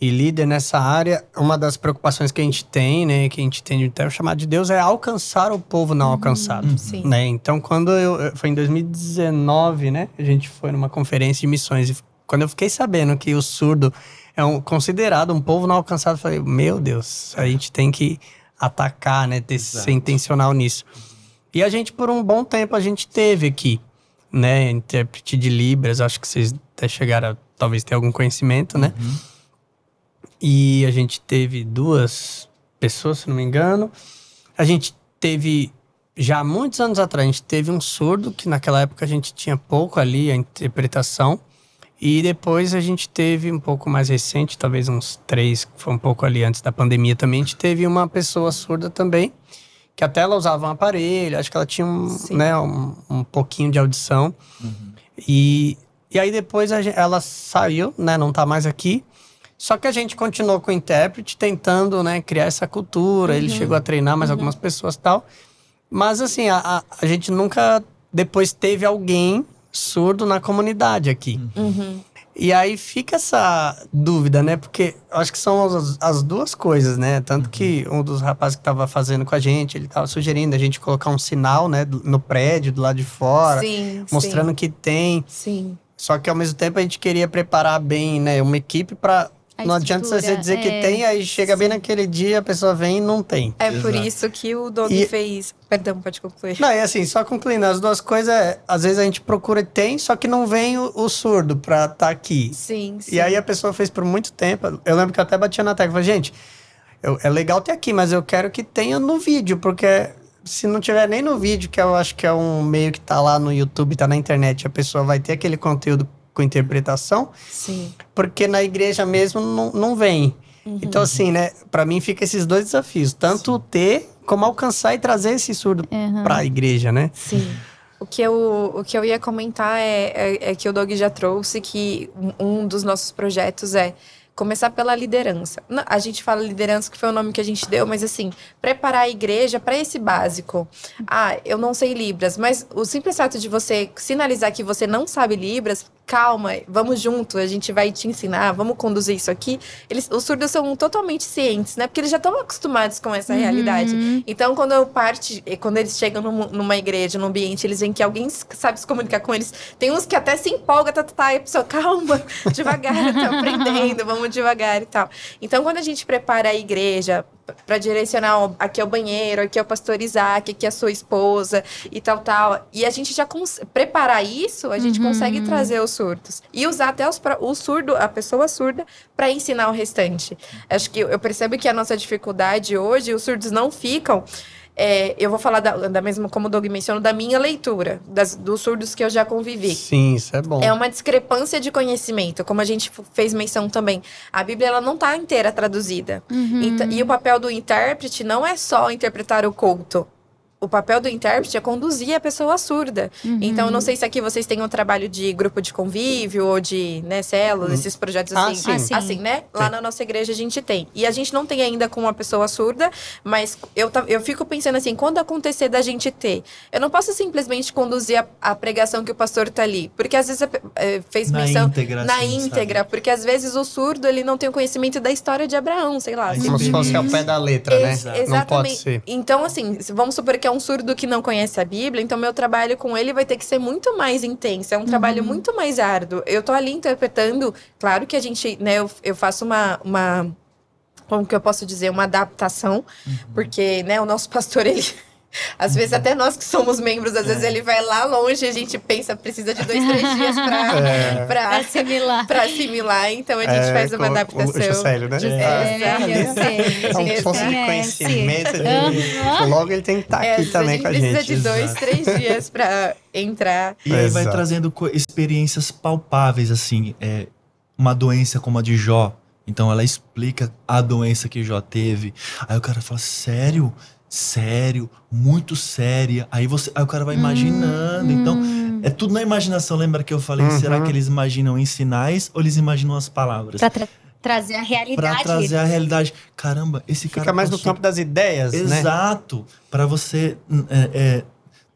B: E líder nessa área, uma das preocupações que a gente tem, né? Que a gente tem de ter chamado de Deus é alcançar o povo não alcançado
D: Sim.
B: né? Então, quando eu. eu- Foi em 2019, né? A gente foi numa conferência de missões. E quando eu fiquei sabendo que o surdo é um, considerado um povo não alcançado, eu falei, meu Deus, a gente tem que atacar, né? Ter, ser intencional nisso. E a gente, por um bom tempo, a gente teve aqui, né? Intérprete de Libras, acho que vocês até chegaram a talvez ter algum conhecimento, né?
C: Uhum.
B: E a gente teve duas pessoas, se não me engano. A gente teve, já há muitos anos atrás, a gente teve um surdo, que naquela época a gente tinha pouco ali a interpretação. E depois a gente teve um pouco mais recente, talvez uns três, que foi um pouco ali antes da pandemia também, a gente teve uma pessoa surda também, que até ela usava um aparelho, acho que ela tinha um,
D: Sim.
B: né, um, um pouquinho de audição. E, e aí depois ela saiu, né, não tá mais aqui. Só que a gente continuou com o intérprete, tentando, né, criar essa cultura. Ele chegou a treinar mais algumas pessoas e tal. Mas, assim, a, a gente nunca depois teve alguém surdo na comunidade aqui.
D: Uhum.
B: E aí fica essa dúvida, né? Porque eu acho que são as, as duas coisas, né? Tanto que um dos rapazes que tava fazendo com a gente, ele tava sugerindo a gente colocar um sinal, né, no prédio, do lado de fora,
D: Sim,
B: mostrando que tem.
D: Sim.
B: Só que ao mesmo tempo a gente queria preparar bem, né, uma equipe para
A: A
B: não adianta você dizer que
A: é.
B: tem, aí chega bem naquele dia, a pessoa vem e não tem.
D: É por
C: Exato.
D: isso que o Doug
B: E-
D: fez. Perdão, pode concluir.
B: Não, é assim, só concluindo, as duas coisas, é, às vezes a gente procura e tem, só que não vem o, o surdo pra estar aqui.
D: Sim, sim.
B: E aí a pessoa fez por muito tempo. Eu lembro que eu até batia na tecla. Falei, gente, eu- é legal ter aqui, mas eu quero que tenha no vídeo, porque se não tiver nem no vídeo, que eu acho que é um meio que tá lá no YouTube, tá na internet, a pessoa vai ter aquele conteúdo com interpretação,
D: Sim.
B: porque na igreja mesmo não, não vem. Então, assim, né, pra mim fica esses dois desafios: tanto ter, como alcançar e trazer esse surdo
A: Uhum.
B: pra igreja, né?
D: Sim. O que eu, o que eu ia comentar é, é, é que o Doug já trouxe que um, dos nossos projetos é começar pela liderança. A gente fala liderança que foi o nome que a gente deu, mas assim, preparar a igreja para esse básico. Ah, eu não sei Libras, mas o simples fato de você sinalizar que você não sabe Libras, calma, vamos junto, a gente vai te ensinar, vamos conduzir isso aqui. Eles, os surdos são totalmente cientes, né? Porque eles já estão acostumados com essa realidade.
A: Uhum.
D: Então, quando eu parte, quando eles chegam num- numa igreja, num ambiente, eles veem que alguém sabe se comunicar com eles. Tem uns que até se empolga, tá, tá, tá, e a pessoa, calma, devagar, tá aprendendo, vamos devagar e tal. Então, quando a gente prepara a igreja para direcionar, aqui é o banheiro, aqui é o pastor Isaac, aqui é a sua esposa e tal, tal. E a gente já preparar isso, a gente
A: Uhum.
D: consegue trazer os surdos e usar até os, o surdo, a pessoa surda, para ensinar o restante. Acho que eu percebo que a nossa dificuldade hoje, os surdos não ficam. É, eu vou falar da, da mesma, como o Doug mencionou, da minha leitura, das, dos surdos que eu já convivi.
B: Sim, isso é bom.
D: É uma discrepância de conhecimento, como a gente fez menção também. A Bíblia ela não está inteira traduzida.
A: Uhum.
D: Então- e o papel do intérprete não é só interpretar o culto. O papel do intérprete é conduzir a pessoa surda.
A: Uhum.
D: Então, não sei se aqui vocês têm um trabalho de grupo de convívio ou de né, células,
B: Hum.
D: esses projetos
B: Ah,
D: assim.
B: sim.
A: Ah, sim.
D: Assim, né? Lá na nossa igreja a gente tem. E a gente não tem ainda com uma pessoa surda, mas eu, eu fico pensando assim, quando acontecer da gente ter, eu não posso simplesmente conduzir a, a pregação que o pastor tá ali. Porque às vezes a eh, fez
C: Na
D: menção
C: íntegra,
D: na
C: assim,
D: íntegra, porque às vezes o surdo ele não tem o conhecimento da história de Abraão, sei lá.
B: Como se fosse ao pé da letra, né?
D: Ex-
B: Não
D: Exatamente.
B: pode ser.
D: Então, assim, vamos supor que é um surdo que não conhece a Bíblia, então meu trabalho com ele vai ter que ser muito mais intenso, é um trabalho muito mais árduo. Eu tô ali interpretando, claro que a gente, né, eu, eu faço uma, uma. Como que eu posso dizer? Uma adaptação, porque, né, o nosso pastor, ele. Às vezes, até nós que somos membros, às vezes ele vai lá longe e a gente pensa, precisa de dois, três dias pra,
B: É.
A: Pra assimilar.
D: pra assimilar. Então, a gente
B: É,
D: faz uma
B: com o-
D: adaptação.
B: O Juscelio, né?
A: É, eu sei.
B: É um poço de conhecimento. de-
A: Aham.
B: Logo ele tem que estar
D: É,
B: aqui também com a
D: precisa
B: gente.
D: de dois,
C: Exato.
D: três dias pra entrar.
C: E aí vai trazendo experiências palpáveis, assim, é, uma doença como a de Jó. Então ela explica a doença que Jó teve. Aí o cara fala, sério? Sério? Muito séria. Aí, você, aí o cara vai imaginando. Então,
A: Hum.
C: é tudo na imaginação. Lembra que eu falei,
B: Uhum.
C: será que eles imaginam em sinais ou eles imaginam as palavras?
A: Pra tra- trazer a
C: Pra
A: realidade.
C: trazer a realidade. Caramba, esse cara
B: Fica mais no
C: passou
B: campo das ideias, né?
C: Exato. Pra você. É, é,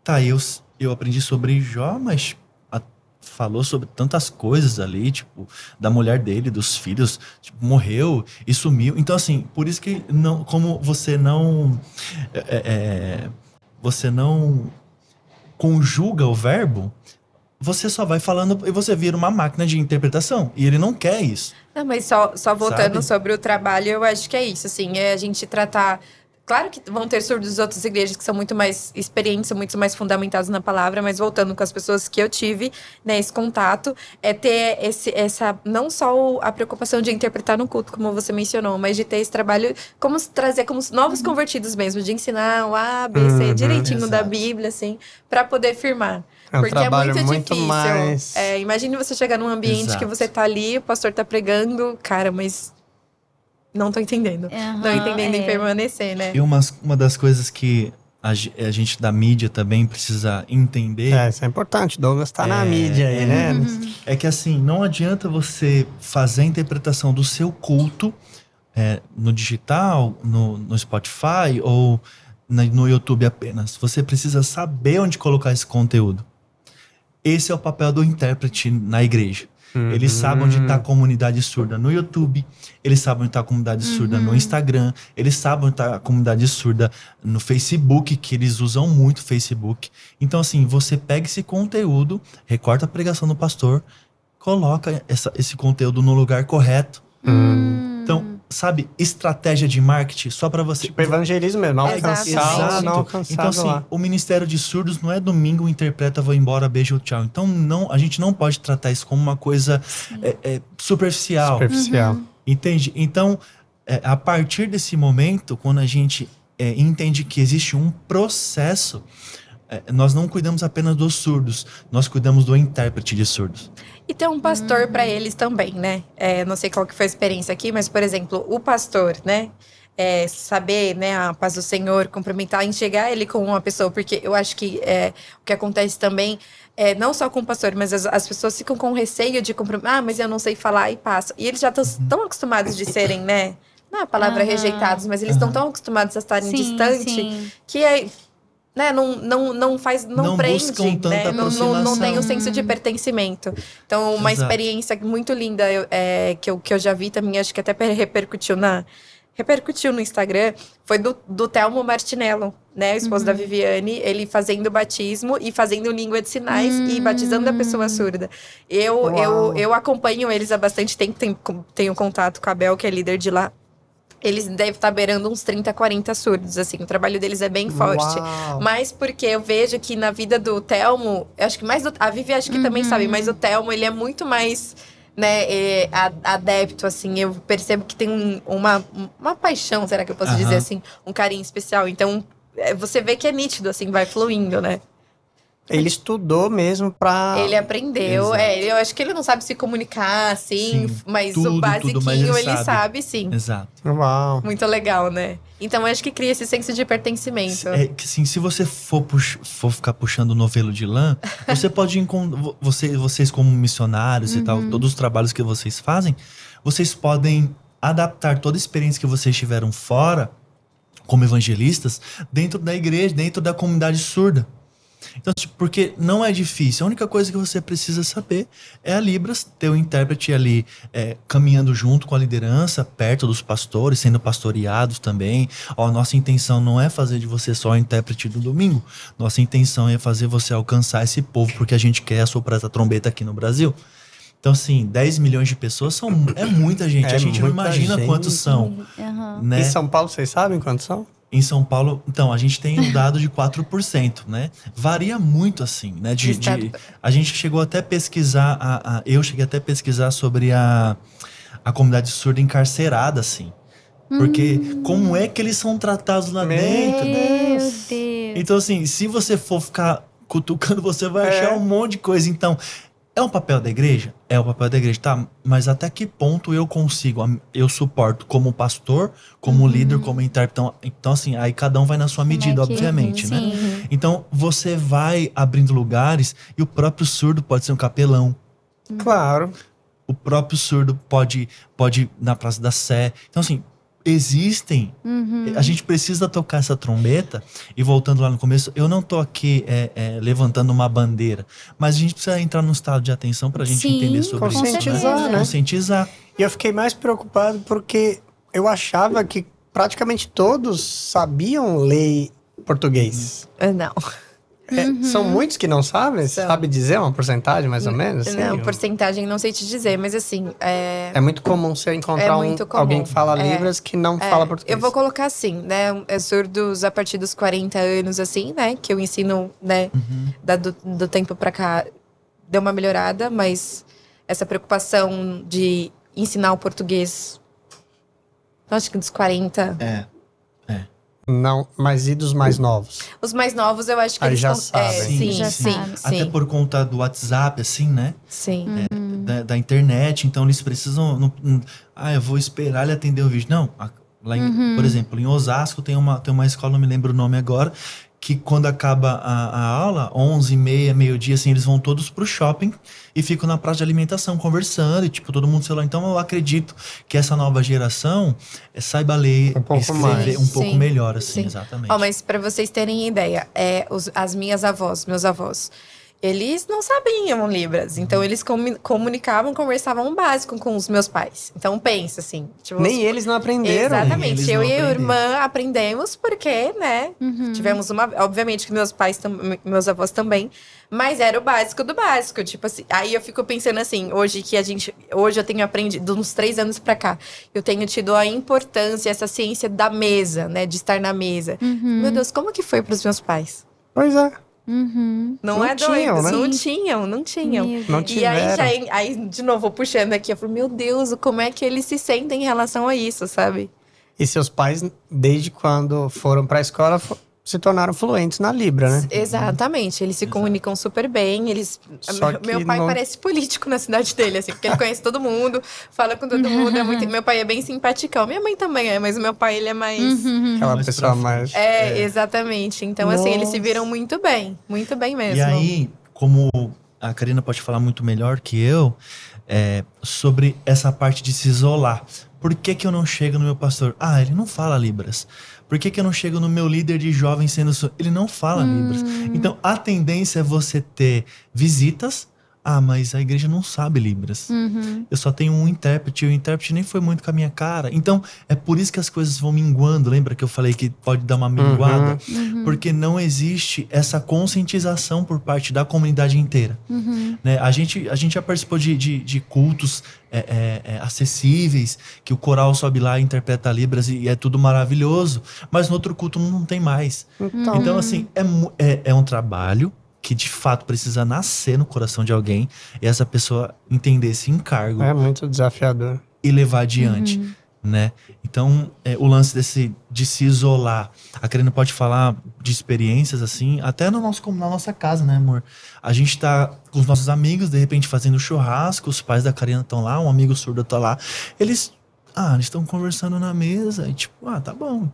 C: tá, eu, eu aprendi sobre Jó, mas falou sobre tantas coisas ali, tipo, da mulher dele, dos filhos, tipo, morreu e sumiu. Então, assim, por isso que não, como você não. é, é, você não conjuga o verbo. Você só vai falando e você vira uma máquina de interpretação. E ele não quer isso.
D: Não, mas só, só voltando
C: Sabe?
D: sobre o trabalho, eu acho que é isso, assim, é a gente tratar. Claro que vão ter surdos de outras igrejas que são muito mais experientes, são muito mais fundamentados na palavra, mas voltando com as pessoas que eu tive, né, esse contato, é ter esse, essa, não só a preocupação de interpretar no culto, como você mencionou, mas de ter esse trabalho, como se trazer como os novos convertidos mesmo, de ensinar o A, B, C,
B: Uhum,
D: direitinho da
C: exato.
D: Bíblia, assim, para poder firmar.
B: É um
D: Porque é muito,
B: muito
D: difícil.
B: mais-
D: É, imagine você chegar num ambiente que
C: Exato.
D: você tá ali, o pastor tá pregando, cara, mas não tô entendendo.
A: Aham,
D: não entendendo em
A: é.
D: permanecer, né?
C: E uma, uma das coisas que a, a gente da mídia também precisa entender
B: É, isso é importante. Douglas tá na
C: É,
B: mídia aí,
C: é.
B: né?
A: Uhum.
C: é que assim, não adianta você fazer a interpretação do seu culto é, no digital, no, no Spotify ou na- no YouTube apenas. Você precisa saber onde colocar esse conteúdo. Esse é o papel do intérprete na igreja. Ele
B: Uhum.
C: sabe onde está a comunidade surda no YouTube, ele sabe onde está a comunidade surda no Instagram, ele sabe onde está a comunidade surda no Facebook, que eles usam muito o Facebook. Então, assim, você pega esse conteúdo, recorta a pregação do pastor, coloca essa- esse conteúdo no lugar correto.
A: Hum.
C: Então, sabe, estratégia de marketing só para você.
B: Tipo evangelismo mesmo, não
D: Exato.
B: alcançar,
C: Exato.
B: não alcançar
C: Então, assim,
B: lá.
C: o Ministério de Surdos não é domingo, interpreta, vou embora, beijo, tchau. Então, não, a gente não pode tratar isso como uma coisa é, é, superficial.
B: Superficial.
C: Entende? Então, é, a partir desse momento, quando a gente é, entende que existe um processo, é, nós não cuidamos apenas dos surdos, nós cuidamos do intérprete de surdos.
D: E ter um pastor
A: Hum.
D: pra eles também, né? É, não sei qual que foi a experiência aqui, mas, por exemplo, o pastor, né? É, saber, né, a paz do Senhor, cumprimentar, enxergar ele como uma pessoa, porque eu acho que é, o que acontece também, é, não só com o pastor, mas as, as pessoas ficam com receio de cumprimentar, ah, mas eu não sei falar e passa. E eles já estão tão acostumados de serem, né? Não é a palavra
A: Aham.
D: rejeitados, mas eles estão
C: Aham.
D: tão acostumados a estarem
A: Sim,
D: distantes
A: sim.
D: que aí, né, não, não, não faz, não,
C: Não
D: prende,
C: buscam tanta
D: né? Não, não, não tem o
C: aproximação.
D: senso de pertencimento. Então, uma
C: Exato.
D: experiência muito linda eu- é, que, eu, que eu já vi também, acho que até per- repercutiu na repercutiu no Instagram, foi do, do Telmo Martinello, né, o esposo da Viviane, ele fazendo batismo e fazendo língua de sinais e batizando a pessoa surda. Eu, eu, eu acompanho eles há bastante tempo, tenho, tenho contato com a Bel, que é líder de lá. Eles devem estar beirando uns 30, 40 surdos, assim. O trabalho deles é bem forte.
B: Uau.
D: Mas porque eu vejo que na vida do Telmo, eu acho que mais do, a Vivi acho que também sabe, mas o Telmo, ele é muito mais né, é, a- adepto, assim, eu percebo que tem um- uma, uma paixão, será que eu posso
C: Aham.
D: dizer assim, um carinho especial. Então, é, você vê que é nítido, assim, vai fluindo, né?
B: Ele estudou mesmo pra.
D: Ele aprendeu.
C: Exato.
D: É, eu acho que ele não sabe se comunicar, assim,
C: Sim,
D: mas
C: tudo,
D: o
C: tudo,
D: basiquinho
C: mas ele
D: ele,
C: sabe.
D: sabe. sim.
C: Exato.
B: Uau.
D: Muito legal, né? Então eu acho que cria esse senso de pertencimento.
C: É que assim, se você for, pux- for ficar puxando o novelo de lã, você pode encontrar. Você, vocês, como missionários e tal, todos os trabalhos que vocês fazem, vocês podem adaptar toda a experiência que vocês tiveram fora, como evangelistas, dentro da igreja, dentro da comunidade surda. Então, tipo, porque não é difícil. A única coisa que você precisa saber é a Libras, ter o intérprete ali é, caminhando junto com a liderança, perto dos pastores, sendo pastoreados também. Ó, nossa intenção não é fazer de você só o intérprete do domingo. Nossa intenção é fazer você alcançar esse povo, porque a gente quer soprar essa trombeta aqui no Brasil. Então, assim, 10 milhões de pessoas são, é muita gente.
B: É
C: a gente não imagina
B: gente.
C: quantos são.
A: Aham.
C: Né?
B: Em São Paulo, vocês sabem quantos são?
C: Em São Paulo, então, a gente tem um dado de 4%, né? Varia muito, assim, né? De, de- a gente chegou até pesquisar, a, a- eu cheguei até a pesquisar sobre a, a comunidade surda encarcerada, assim. Porque como é que eles são tratados lá
B: Meu
C: dentro?
A: Meu Deus.
C: Então, assim, se você for ficar cutucando, você vai
B: É.
C: achar um monte de coisa. Então, é um papel da igreja? É o papel da igreja, tá? Mas até que ponto eu consigo, eu suporto como pastor, como líder, como intérprete? Então, então, assim, aí cada um vai na sua medida,
A: Uhum. Como é que-
C: obviamente, né?
A: Sim.
C: Então, você vai abrindo lugares e o próprio surdo pode ser um capelão.
B: Claro.
C: O próprio surdo pode, pode ir na Praça da Sé. Então, assim, existem
A: Uhum.
C: a gente precisa tocar essa trombeta. E voltando lá no começo, eu não tô aqui é, é, levantando uma bandeira, mas a gente precisa entrar num estado de atenção para a gente
A: Sim,
C: entender sobre isso.
B: Conscientizar,
C: né?
B: né?
C: Conscientizar.
B: E eu fiquei mais preocupado porque eu achava que praticamente todos sabiam ler português.
D: Não.
B: É, são muitos que não sabem?
D: São.
B: Sabe dizer uma porcentagem, mais ou menos? assim?
D: não, porcentagem não sei te dizer, mas assim, é,
B: É muito comum você encontrar
D: É
B: um-
D: comum.
B: alguém que fala
D: É.
B: Libras que não
D: É,
B: fala português.
D: Eu vou colocar assim, né? É surdos a partir dos 40 anos, assim, né? Que eu ensino, né?
C: Uhum.
D: Da- do, do tempo pra cá deu uma melhorada, mas essa preocupação de ensinar o português, acho que dos 40.
C: É.
B: Não, mas e dos mais novos?
D: Os mais novos, eu acho que
B: Aí
D: eles
B: já
D: estão. É,
B: sabem.
D: sim,
A: Já
D: sim,
A: sabem.
D: sim,
C: Até por conta do WhatsApp, assim, né?
D: sim.
C: Da, da internet. Então eles precisam. não- não- ah, eu vou esperar ele atender o vídeo. Não. a- Lá em- Por exemplo, em Osasco tem uma, tem uma escola, não me lembro o nome agora, que quando acaba a, a aula, 11 e meia, meio-dia, assim, eles vão todos pro shopping e ficam na praça de alimentação conversando e, tipo, todo mundo celular. Então, eu acredito que essa nova geração eh, saiba ler,
B: Um pouco
C: escrever
B: mais.
C: um pouco
D: Sim,
C: melhor, assim,
D: sim.
C: exatamente.
D: Ó, mas para vocês terem ideia, é, os- as minhas avós, meus avós, eles não sabiam Libras. Então, eles comu- comunicavam, conversavam o básico com os meus pais. Então, pensa assim. Tipo,
B: Nem eles não aprenderam.
D: Exatamente. Eu e a irmã aprendemos porque, né?
A: Uhum.
D: Tivemos uma. Obviamente que meus pais, tam- meus avós também. Mas era o básico do básico. Tipo assim. Aí eu fico pensando assim, hoje que a gente. Hoje eu tenho aprendido, uns três anos pra cá, eu tenho tido a importância, essa ciência da mesa, né? De estar na mesa.
A: Uhum.
D: Meu Deus, como que foi pros meus pais?
B: Pois é.
A: Uhum.
D: Não,
B: Não
D: é doido?
B: tinham, né?
D: Não tinham, não tinham.
B: Não.
D: E aí, já, aí, de novo, puxando aqui, eu falo, meu Deus, como é que eles se sentem em relação a isso, sabe?
B: E seus pais, desde quando foram pra escola, fo- se tornaram fluentes na Libra, né?
D: Exatamente, eles se comunicam super bem. Eles,
B: Só
D: meu,
B: que
D: meu pai
B: não-
D: parece político na cidade dele, assim, porque ele conhece todo mundo, fala com todo mundo. É muito, meu pai é bem simpaticão. Minha mãe também é, mas o meu pai ele é mais.
B: Aquela
C: Mais
B: pessoa mais.
D: É, exatamente. Então, assim, eles se
B: Nossa.
D: viram muito bem, muito bem mesmo.
C: E aí, como a Karina pode falar muito melhor que eu, é, sobre essa parte de se isolar. Por que, que eu não chego no meu pastor? Ah, ele não fala Libras. Por que, que eu não chego no meu líder de jovens sendo. Ele não fala Libras. Então, a tendência é você ter visitas. Ah, mas a igreja não sabe Libras.
A: Uhum.
C: Eu só tenho um intérprete, e o intérprete nem foi muito com a minha cara. Então, é por isso que as coisas vão minguando. Lembra que eu falei que pode dar uma minguada?
A: Uhum.
C: Porque não existe essa conscientização por parte da comunidade inteira.
A: Uhum.
C: né? A, gente, a gente já participou de, de, de cultos é, é, é, acessíveis, que o coral sobe lá e interpreta Libras e é tudo maravilhoso, mas no outro culto não tem mais.
B: Então,
C: Então, assim, é, é, é um trabalho que de fato precisa nascer no coração de alguém e essa pessoa entender esse encargo
B: é muito desafiador.
C: e levar adiante.
A: Uhum.
C: né? Então, é, o lance desse de se isolar. A Karina pode falar de experiências assim, até no nosso, na nossa casa, né, amor? A gente tá com os nossos amigos, de repente fazendo churrasco, os pais da Karina estão lá, um amigo surdo tá lá. Eles, ah, eles estão conversando na mesa e tipo, ah, tá bom.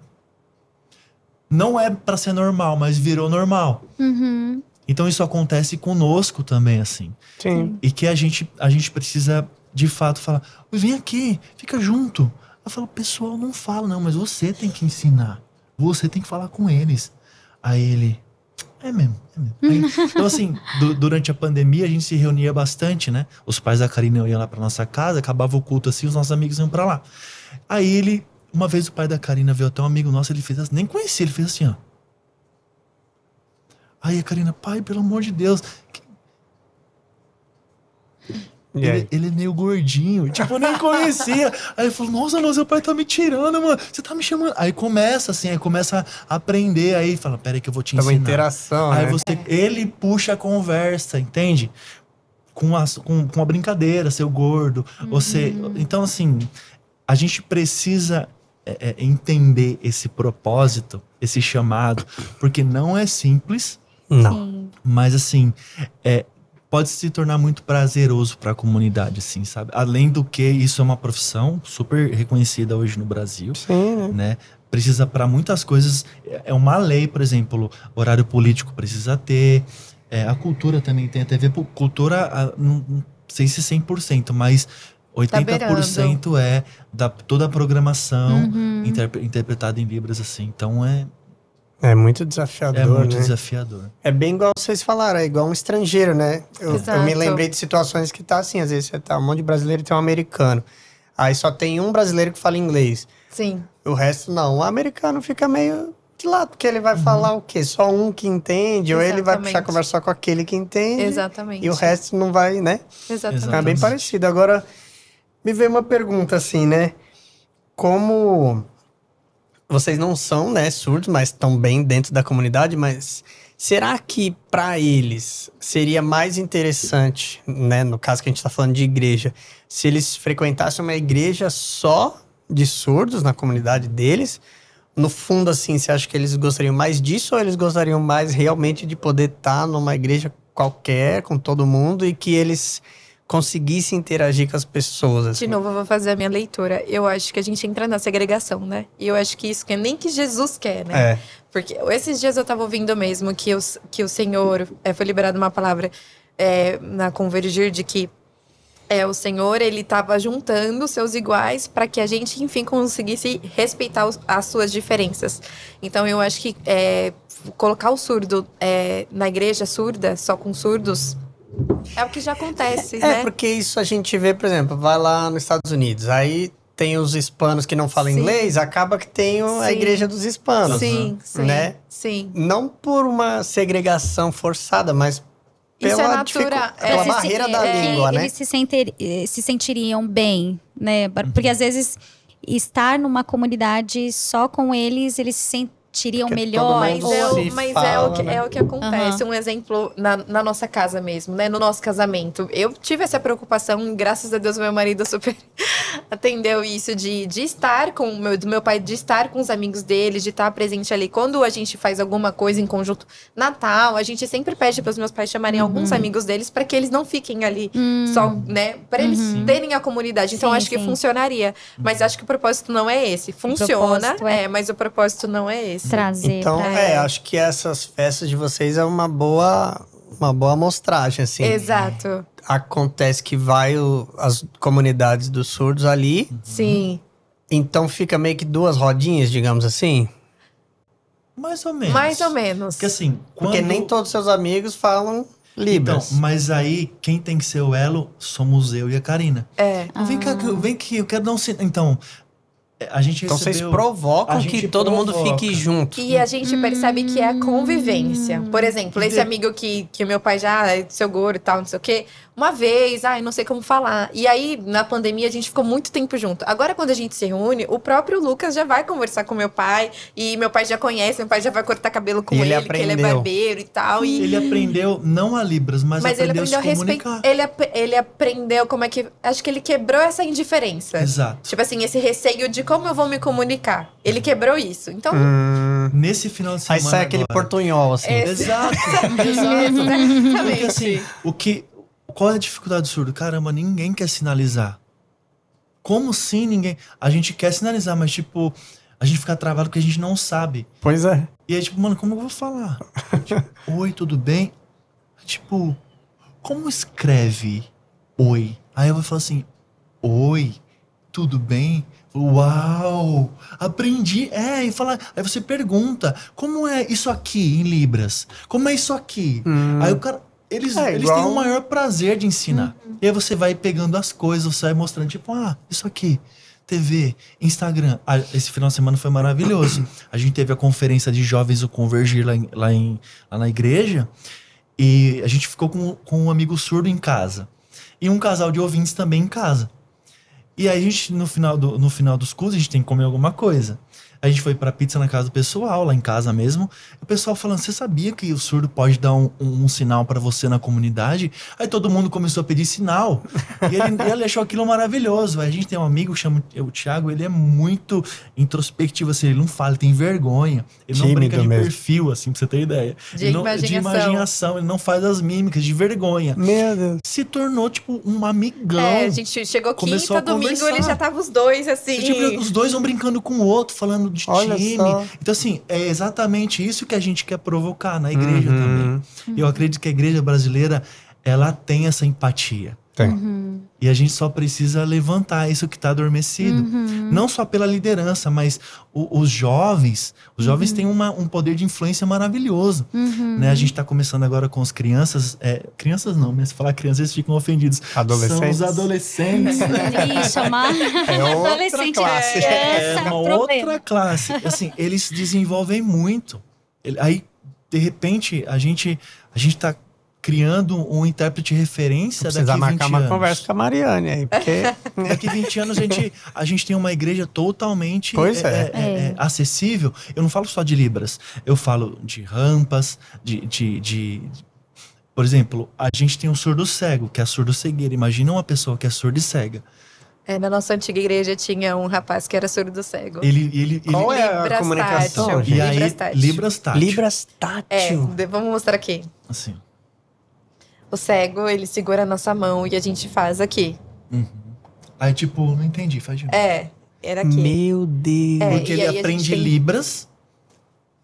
C: Não é para ser normal, mas virou normal.
A: Uhum.
C: Então isso acontece conosco também, assim.
B: Sim.
C: E que a gente, a gente precisa, de fato, falar: "Oi, vem aqui, fica junto. Eu falo, pessoal, não fala, não, mas você tem que ensinar. Você tem que falar com eles. Aí ele. É mesmo, é mesmo. Aí, então, assim, du- durante a pandemia, a gente se reunia bastante, né? Os pais da Karina iam lá pra nossa casa, acabava o culto assim, os nossos amigos iam pra lá. Aí ele, uma vez o pai da Karina veio até um amigo nosso, ele fez assim, nem conhecia, ele fez assim, ó. Aí a Karina, pai, pelo amor de Deus, ele, ele é meio gordinho. Tipo, eu nem conhecia. aí ele falou, nossa, mas seu pai tá me tirando, mano. Você tá me chamando. Aí começa assim, aí começa a aprender. Aí fala, pera aí que eu vou te
B: É uma
C: ensinar.
B: interação,
C: Aí
B: né?
C: você, ele puxa a conversa, entende? Com a, com, com a brincadeira, seu gordo. Você, então, assim, a gente precisa é, é, entender esse propósito, esse chamado, porque não é simples,
B: Não.
A: Sim.
C: mas assim, é, pode se tornar muito prazeroso para a comunidade, assim, sabe? Além do que isso é uma profissão super reconhecida hoje no Brasil,
B: Sim, né?
C: né? Precisa para muitas coisas, é uma lei, por exemplo, horário político precisa ter, é, a cultura também tem, a TV cultura, a- não, não sei se 100%, mas 80% é da toda a programação
A: Uhum.
C: interpre- interpretada em libras assim. Então é,
B: É muito desafiador,
C: é muito
B: né?
C: desafiador.
B: É bem igual vocês falaram, é igual um estrangeiro, né? Eu, eu me lembrei de situações que tá assim, às vezes você tá um monte de brasileiro e tem um americano. Aí só tem um brasileiro que fala inglês.
D: Sim.
B: O resto não. O americano fica meio de lado, porque ele vai falar o quê? Só um que entende, ou ele vai puxar
D: Exatamente.
B: conversa só com aquele que entende.
D: Exatamente.
B: E o resto não vai, né?
D: Exatamente.
B: É bem
C: Exatamente.
B: parecido. Agora, me veio uma pergunta assim, né? Como vocês não são, né, surdos, mas estão bem dentro da comunidade, mas será que para eles seria mais interessante, né, no caso que a gente está falando de igreja, se eles frequentassem uma igreja só de surdos na comunidade deles? No fundo, assim, você acha que eles gostariam mais disso ou eles gostariam mais realmente de poder estar numa igreja qualquer, com todo mundo, e que eles conseguissem interagir com as pessoas? Assim?
D: De novo, eu vou fazer a minha leitura. Eu acho que a gente entra na segregação, né? E eu acho que isso que é nem que Jesus quer, né?
B: É.
D: Porque esses dias eu tava ouvindo mesmo que, os, que o Senhor é, foi liberado uma palavra é, na Convergir de que é, o Senhor ele estava juntando seus iguais para que a gente, enfim, conseguisse respeitar os- as suas diferenças. Então eu acho que é, colocar o surdo é, na igreja surda, só com surdos, é o que já acontece,
B: É,
D: né?
B: porque isso a gente vê, por exemplo, vai lá nos Estados Unidos, aí tem os hispanos que não falam
D: Sim.
B: inglês, acaba que tem o- a igreja dos hispanos.
D: Sim, sim,
B: Né?
D: sim.
B: Não por uma segregação forçada, mas
D: Isso
B: pela,
D: é
B: dificu- pela
D: É,
B: barreira
D: se-
B: da
D: é,
B: língua, né?
A: Eles se, senter- eh, se sentiriam bem, né? Porque às vezes estar numa comunidade só com eles, eles se sentiriam
B: Porque
A: melhor.
D: Mas, é, o, mas é,
B: fala,
D: o que,
B: né?
D: é o que acontece. Um exemplo na, na nossa casa mesmo, né? No nosso casamento. Eu tive essa preocupação, graças a Deus, meu marido super atendeu isso de, de estar com o meu, do meu pai, de estar com os amigos dele, de estar presente ali. Quando a gente faz alguma coisa em conjunto, Natal, a gente sempre pede para os meus pais chamarem alguns amigos deles para que eles não fiquem ali
A: Hum,
D: só, né? Para eles
C: Uhum.
D: terem a comunidade. Então,
A: Sim,
D: acho que
A: sim.
D: funcionaria. Mas acho que o propósito não é esse. Funciona,
A: é-
D: é, mas o propósito não é esse.
A: Trazer.
B: Então,
A: pra-
B: é, acho que essas festas de vocês é uma boa, uma boa amostragem, assim.
D: Exato.
B: Acontece que vai o- as comunidades dos surdos ali,
D: Sim.
B: então fica meio que duas rodinhas, digamos assim.
C: Mais ou menos.
D: Mais ou menos.
C: Porque assim, quando...
B: Porque nem todos seus amigos falam
C: Então,
B: Libras.
C: mas aí, quem tem que ser o elo somos eu e a Karina.
D: É.
C: Então, Vem cá, que eu- vem que eu quero dar um sinal. Então, a gente
B: então vocês
C: recebeu...
B: provocam
C: a
B: que todo mundo
C: provoca.
B: fique junto.
D: E a gente percebe que é a convivência. Por exemplo, esse amigo que, que o meu pai já é seu gordo e tal, não sei o quê. Uma vez, ai, não sei como falar. E aí, na pandemia, a gente ficou muito tempo junto. Agora, quando a gente se reúne, o próprio Lucas já vai conversar com meu pai. E meu pai já conhece, meu pai já vai cortar cabelo com
B: E
D: ele,
B: ele
D: porque ele é
B: aprendeu.
D: barbeiro e tal. E...
C: Ele aprendeu não a Libras, mas,
D: Mas ele
C: aprendeu,
D: aprendeu a
C: se
D: respeitar.
C: comunicar.
D: Ele, ap- ele aprendeu como é que. Acho que ele quebrou essa indiferença.
C: Exato.
D: Tipo assim, esse receio de como eu vou me comunicar. Ele quebrou isso. Então,
B: Hum,
C: Nesse final de
B: aí
C: semana
B: sai aquele
C: agora-
B: portunhol, assim.
D: É.
C: Exato, exato. Porque
D: exatamente.
C: assim, o que. Qual é a dificuldade do surdo? Caramba, ninguém quer sinalizar. Como assim ninguém? A gente quer sinalizar, mas tipo, a gente fica travado porque a gente não sabe.
B: Pois é.
C: E aí, tipo, mano, como eu vou falar? Tipo, oi, tudo bem? Tipo, como escreve oi? Aí eu vou falar assim, oi, tudo bem? Uau, aprendi. É, e fala, aí você pergunta, como é isso aqui em Libras? Como é isso aqui?
B: Hum.
C: Aí o cara, eles,
B: É,
C: eles
B: igual-
C: têm o maior prazer de ensinar. E aí você vai pegando as coisas, você vai mostrando, tipo, ah, isso aqui. TV, Instagram. Ah, esse final de semana foi maravilhoso. A gente teve a conferência de jovens do Convergir lá, em- lá, em- lá na igreja. E a gente ficou com, com um amigo surdo em casa. E um casal de ouvintes também em casa. E aí a gente, no final, do, no final dos cursos, a gente tem que comer alguma coisa. A gente foi pra pizza na casa do pessoal, lá em casa mesmo. O pessoal falando, você sabia que o surdo pode dar um, um- um sinal pra você na comunidade? Aí todo mundo começou a pedir sinal. E ele, ele achou aquilo maravilhoso. Aí a gente tem um amigo que chama o Thiago, ele é muito introspectivo, assim, ele não fala, ele tem vergonha. Ele não
B: Tímido
C: brinca de
B: mesmo.
C: perfil, assim, pra você ter ideia.
D: De
C: Ele não-
D: imaginação.
C: de imaginação, ele não faz as mímicas, de vergonha.
B: Meu Deus.
C: Se tornou, tipo, um amigão.
D: É, a gente chegou
C: Começou
D: quinta,
C: a
D: domingo,
C: conversar.
D: ele já tava os dois, assim.
C: E, tipo, os dois vão brincando com o outro, falando de
B: Olha
C: time.
B: só.
C: Então, assim, é exatamente isso que a gente quer provocar na igreja
B: Uhum.
C: também. Eu acredito que a igreja brasileira, ela tem essa empatia.
B: Tem.
A: Uhum.
C: E a gente só precisa levantar isso que está adormecido.
A: Uhum.
C: Não só pela liderança, mas o- os jovens. Os jovens têm uma- um poder de influência maravilhoso.
A: Uhum.
C: Né? A gente está começando agora com as crianças. é, crianças não, mas se falar crianças, eles ficam ofendidos.
B: Adolescentes.
C: São os adolescentes.
A: Ih, chamar
B: É outra
A: adolescente
B: classe.
A: criança,
C: É uma
A: problema.
C: outra classe. Assim, eles se desenvolvem muito. Aí, de repente, a gente, a gente tá criando um intérprete de referência
B: Precisa
C: daqui 20
B: marcar uma conversa com a Mariane aí, porque
C: Daqui 20 anos a gente, a gente tem uma igreja totalmente
B: Pois
C: é,
B: é.
C: é, é, é, acessível. Eu não falo só de Libras, eu falo de rampas, de, de, de- Por exemplo, a gente tem um surdo cego, que é a surdo cegueira. Imagina uma pessoa que é surda e cega.
D: É, na nossa antiga igreja tinha um rapaz que era surdo cego.
C: Ele, ele, ele,
B: qual é a
D: Libras
B: comunicação,
D: tátil.
B: gente?
C: e aí,
D: Libras tátil.
C: Libras tátil.
B: Libras
D: É,
B: tátil.
D: de- vamos mostrar aqui.
C: Assim.
D: O cego, ele segura a nossa mão e a gente faz aqui.
C: Uhum. Aí, tipo, não entendi, faz de novo.
D: É, era aqui.
B: Meu Deus.
D: É,
C: Porque ele aprende
D: tem-
C: Libras.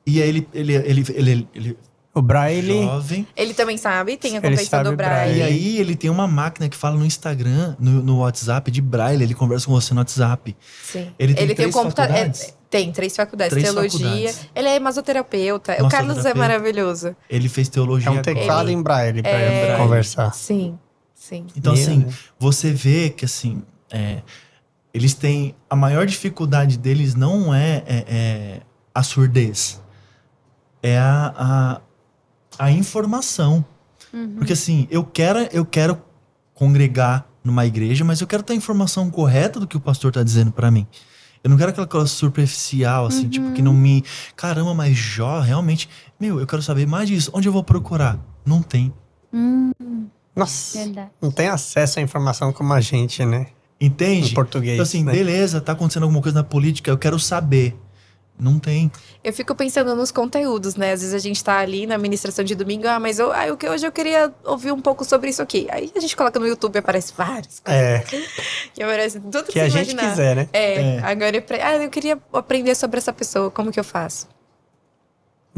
C: E aí ele, ele, ele, ele, ele,
B: O Braille.
C: jovem.
D: Ele também sabe, tem a
B: Ele
D: compreensão
B: sabe
D: do braille.
C: E aí ele tem uma máquina que fala no Instagram, no, no WhatsApp, de braille. Ele conversa com você no WhatsApp.
D: Sim.
C: Ele tem
D: o
C: três
D: computador.
C: faculdades?
D: Tem três faculdades.
C: Três
D: teologia.
C: faculdades.
D: Ele é masoterapeuta. o Carlos é maravilhoso.
C: Ele fez teologia.
B: É um teclado em Braille pra
D: É.
B: conversar.
D: Sim, sim.
C: Então,
B: Meu
C: assim,
B: Deus.
C: você vê que, assim, é, eles têm... A maior dificuldade deles não é, é- é a surdez. É a, a, a informação. Porque, assim, eu quero, eu quero congregar numa igreja, mas eu quero ter a informação correta do que o pastor tá dizendo pra mim. Eu não quero aquela coisa superficial, assim, tipo, que não me... Caramba, mas Jó, realmente... Meu, eu quero saber mais disso. Onde eu vou procurar? Não tem.
A: Hum,
B: Nossa.
A: verdade.
B: Não tem acesso à informação como a gente, né?
C: Entende?
B: Em português.
C: Então, assim,
B: né?
C: beleza, tá acontecendo alguma coisa na política, eu quero saber. Não tem.
D: Eu fico pensando nos conteúdos, né? Às vezes a gente tá ali na administração de domingo, ah, mas eu, ah, eu, que- hoje eu queria ouvir um pouco sobre isso aqui. Aí a gente coloca no YouTube e aparece vários.
B: É,
D: E aparece tudo que,
B: que a
D: você
B: gente
D: imaginar.
B: quiser, né?
D: É,
C: É.
D: agora ah, eu queria aprender sobre essa pessoa, como que eu faço?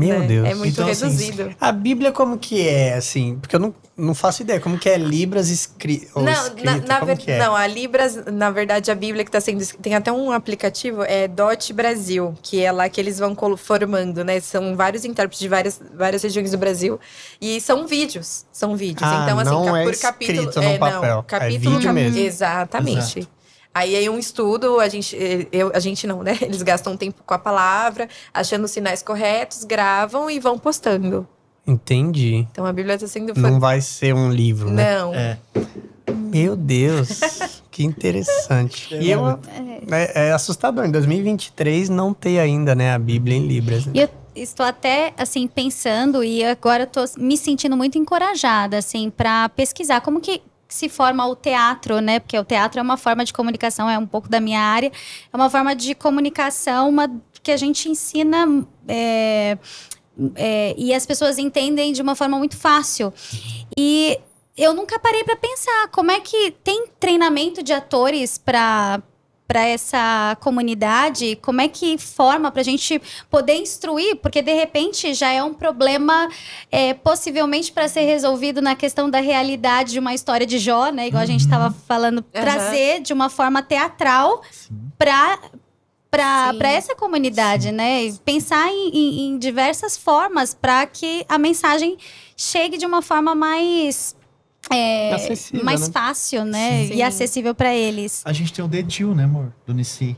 B: Meu
D: né?
B: Deus.
D: É muito
C: Então, assim,
D: reduzido.
B: A Bíblia como que é, assim? Porque eu não, não faço ideia. Como que é Libras escri
D: Não,
B: escrito?
D: na, na ver-
B: é?
D: não, a Libras, na verdade, a Bíblia que está sendo. Tem até um aplicativo, é Dot Brasil, que é lá que eles vão formando, né? São vários intérpretes de várias, várias regiões do Brasil. E são vídeos. São vídeos.
B: Ah,
D: então, assim,
B: não
D: ca-
B: é
D: por capítulo.
B: escrito no
D: é,
B: papel,
D: Não,
B: é
D: capítulo,
B: vídeo
D: cap-
B: mesmo.
D: Exatamente.
C: Exato.
D: Aí aí um estudo, a gente, eh, eu, a gente não, né? Eles gastam tempo com a palavra, achando os sinais corretos, gravam e vão postando.
B: Entendi.
D: Então a Bíblia está sendo.
B: Não vai ser um livro, né?
D: Não.
C: É.
B: Meu Deus, que interessante. E eu, é, é assustador, em 2023 não ter ainda, né, a Bíblia em Libras. né?
A: E eu estou até, assim, pensando e agora eu tô me sentindo muito encorajada, assim, para pesquisar como que se forma o teatro, né? Porque o teatro é uma forma de comunicação, é um pouco da minha área. É uma forma de comunicação uma, que a gente ensina... é, é, e as pessoas entendem de uma forma muito fácil. E eu nunca parei para pensar como é que tem treinamento de atores para para essa comunidade, como é que forma para a gente poder instruir, porque de repente já é um problema é, possivelmente para ser resolvido na questão da realidade de uma história de Jó, né? Igual a gente estava falando, trazer de uma forma teatral para para
D: Sim.
A: para essa comunidade, né? E Pensar em, em- em diversas formas para que a mensagem chegue de uma forma mais é,
B: Acessível,
A: mais
B: né?
A: fácil, né?
D: Sim.
A: E acessível para eles.
C: A gente tem o Dedil, né, amor? Do Nissi.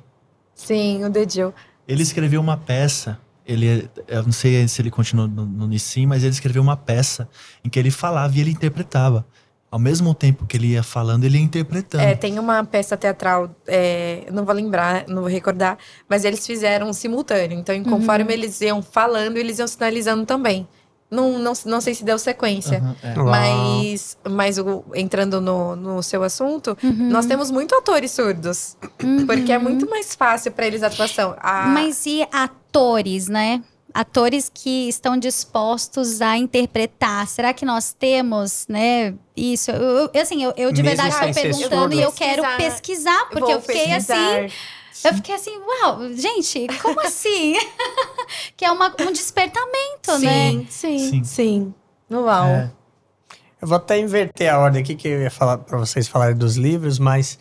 D: Sim, o Dedil.
C: Ele escreveu uma peça. Ele, eu não sei se ele continuou no, no Nissim, mas ele escreveu uma peça em que ele falava e ele interpretava. Ao mesmo tempo que ele ia falando, ele ia interpretando.
D: É, tem uma peça teatral, é, não vou lembrar, não vou recordar, mas eles fizeram simultâneo. Então, conforme eles iam falando, eles iam sinalizando também. Não, não, não sei se deu sequência.
C: Aham, é.
D: Mas, mas o- entrando no, no seu assunto, nós temos muito atores surdos. Porque é muito mais fácil para eles a atuação. A-
A: Mas e atores, né? Atores que estão dispostos a interpretar. Será que nós temos, né? Isso. Eu, eu- assim, eu, eu de
B: Mesmo
A: verdade estou perguntando e eu quero
D: Pesquisar.
A: pesquisar, porque
D: Vou
A: eu fiquei
D: pesquisar.
A: assim. Eu fiquei assim, uau, gente, como assim? que é uma- um despertamento, né?
D: Sim, sim,
C: Sim.
D: sim. Uau.
C: É.
B: Eu vou até inverter a ordem aqui, que eu ia falar para vocês falarem dos livros, mas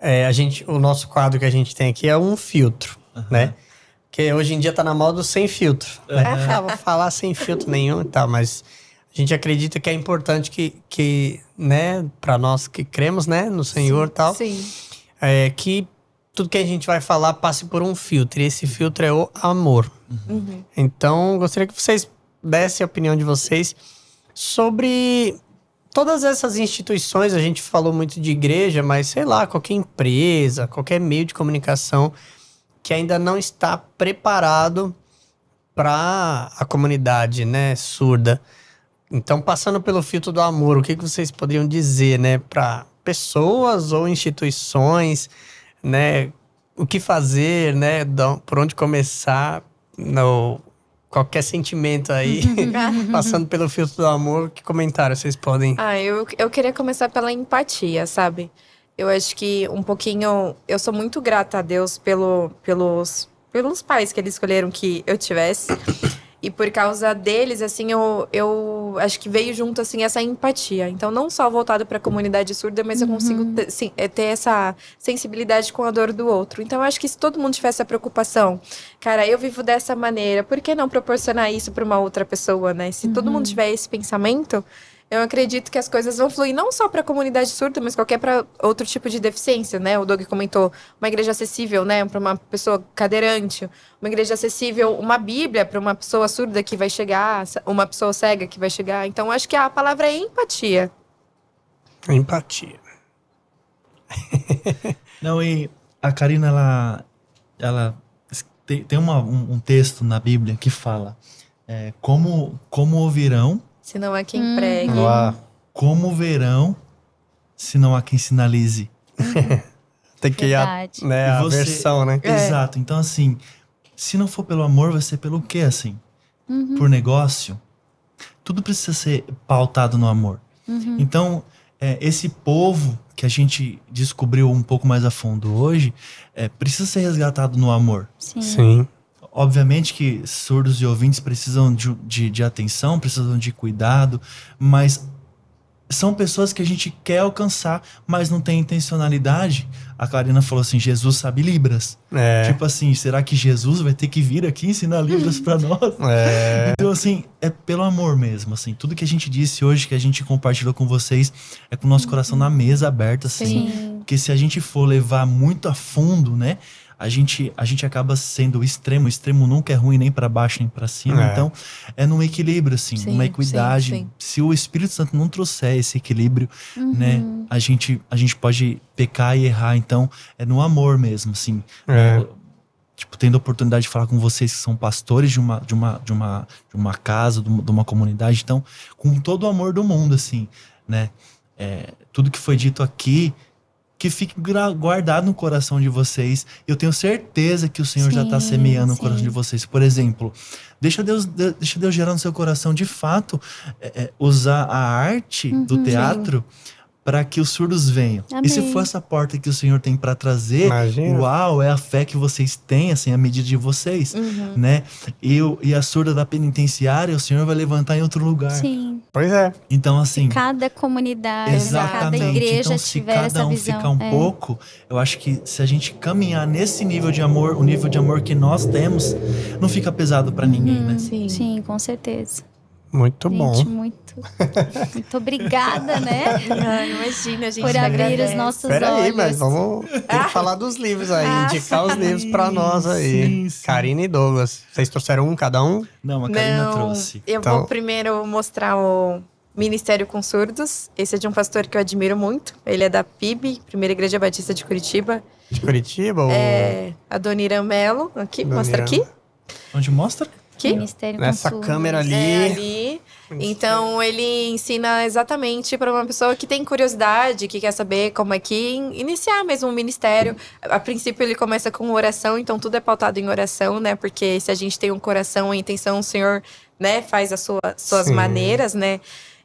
B: é, a gente, o nosso quadro que a gente tem aqui é um filtro, né? Que hoje em dia tá na moda o sem filtro. Né? Ah, vou falar sem filtro nenhum e tal, mas a gente acredita que é importante que, que né, para nós que cremos, né, no Senhor e tal,
D: Sim.
B: é, que tudo que a gente vai falar passe por um filtro. E esse filtro é o amor.
D: Uhum.
B: Então, gostaria que vocês dessem a opinião de vocês sobre todas essas instituições. A gente falou muito de igreja, mas sei lá, qualquer empresa, qualquer meio de comunicação que ainda não está preparado para a comunidade, né, surda. Então, passando pelo filtro do amor, o que, que vocês poderiam dizer, né, para pessoas ou instituições, né, o que fazer, né, por onde começar, no qualquer sentimento aí, passando pelo filtro do amor, que comentário vocês podem?
D: Ah, eu, eu queria começar pela empatia, sabe? Eu acho que um pouquinho. Eu sou muito grata a Deus pelo, pelos, pelos pais que eles escolheram que eu tivesse. E por causa deles, assim, eu, eu acho que veio junto, assim, essa empatia. Então, não só voltado para a comunidade surda, mas eu consigo ter, sim, é, ter essa sensibilidade com a dor do outro. Então, eu acho que se todo mundo tivesse essa preocupação, cara, eu vivo dessa maneira, por que não proporcionar isso para uma outra pessoa, né? Se todo mundo tiver esse pensamento, eu acredito que as coisas vão fluir não só para a comunidade surda, mas qualquer para outro tipo de deficiência, né? O Doug comentou uma igreja acessível, né, para uma pessoa cadeirante, uma igreja acessível, uma Bíblia para uma pessoa surda que vai chegar, uma pessoa cega que vai chegar. Então, acho que a palavra é empatia.
B: Empatia.
C: Não, e a Karina, ela, ela tem, uma- um, um texto na Bíblia que fala é, como, como ouvirão,
D: Se não há quem pregue.
B: Uau.
C: como verão, se não há quem sinalize.
B: Tem que ir a,
A: Verdade.
B: né, a
C: você-
B: versão, né?
D: É.
C: Exato. Então, assim, se não for pelo amor, vai ser pelo quê, assim? Por negócio? Tudo precisa ser pautado no amor. Então, é, esse povo que a gente descobriu um pouco mais a fundo hoje, é, precisa ser resgatado no amor.
A: Sim.
B: Sim.
C: Obviamente que surdos e ouvintes precisam de, de, de atenção, precisam de cuidado, mas são pessoas que a gente quer alcançar, mas não tem intencionalidade. A Clarina falou assim: Jesus sabe Libras.
B: É.
C: Tipo assim, será que Jesus vai ter que vir aqui ensinar Libras pra nós?
B: é.
C: Então, assim, é pelo amor mesmo, assim. Tudo que a gente disse hoje, que a gente compartilhou com vocês, é com o nosso coração na mesa aberta, assim.
A: Sim.
C: Porque se a gente for levar muito a fundo, né? A gente, a gente acaba sendo o extremo. O extremo nunca é ruim nem para baixo nem para cima.
B: É.
C: Então, é num equilíbrio, assim,
D: Sim,
C: numa equidade.
D: sim, sim.
C: Se o Espírito Santo não trouxer esse equilíbrio,
A: Uhum.
C: né, a gente, a gente pode pecar e errar. Então, é no amor mesmo, assim.
B: É.
C: Tipo, tendo a oportunidade de falar com vocês que são pastores de uma, de uma, de uma, de uma casa, de uma, de uma comunidade. Então, com todo o amor do mundo, assim, né? É, tudo que foi dito aqui, que fique guardado no coração de vocês. Eu tenho certeza que o Senhor já está
A: Sim,
C: semeando no
A: sim.
C: coração de vocês. Por exemplo, deixa Deus, de- deixa Deus gerar no seu coração, de fato, é, é, usar a arte do
A: Uhum.
C: teatro para que os surdos venham. E se
A: Amém.
C: for essa porta que o Senhor tem para trazer,
B: Imagina.
C: uau, é a fé que vocês têm, assim, a medida de vocês,
D: Uhum.
C: né? E, e a surda da penitenciária, o Senhor vai levantar em outro lugar.
A: Sim.
B: Pois é.
C: Então, assim,
A: Cada comunidade, cada
C: Exatamente.
A: igreja
C: então, se
A: tiver
C: cada
A: essa
C: um
A: visão.
C: ficar um
A: é.
C: pouco, eu acho que se a gente caminhar nesse nível de amor, o nível de amor que nós temos, não fica pesado pra ninguém, né?
D: Sim.
A: Sim, com certeza.
B: Muito
A: gente,
B: bom.
A: muito. Muito obrigada, né?
D: Ah, imagina, a gente
A: Por abrir
D: agradece.
A: os nossos
B: Peraí,
A: olhos.
B: mas vamos tem que falar dos livros aí,
D: Ah,
B: indicar os livros pra nós aí.
C: sim, sim.
B: Karina e Douglas. Vocês trouxeram um cada um?
C: Não, a Karina
D: Não,
C: trouxe.
D: eu
B: Então-
D: vou primeiro mostrar o Ministério com Surdos. Esse é de um pastor que eu admiro muito. Ele é da PIB, Primeira Igreja Batista de Curitiba.
B: De Curitiba? ou
D: É a Dona Irã Melo. Aqui,
B: Dona
D: mostra
B: Irã?
D: aqui.
C: Onde mostra?
D: Aqui.
A: Ministério
B: Nessa
A: Consul.
B: câmera ali.
D: É, ali. Então, ele ensina exatamente para uma pessoa que tem curiosidade, que quer saber como é que in- iniciar mesmo um ministério. A princípio, ele começa com oração, então tudo é pautado em oração, né? Porque se a gente tem um coração e intenção, o Senhor, né, faz as sua, suas
B: Sim.
D: maneiras, né?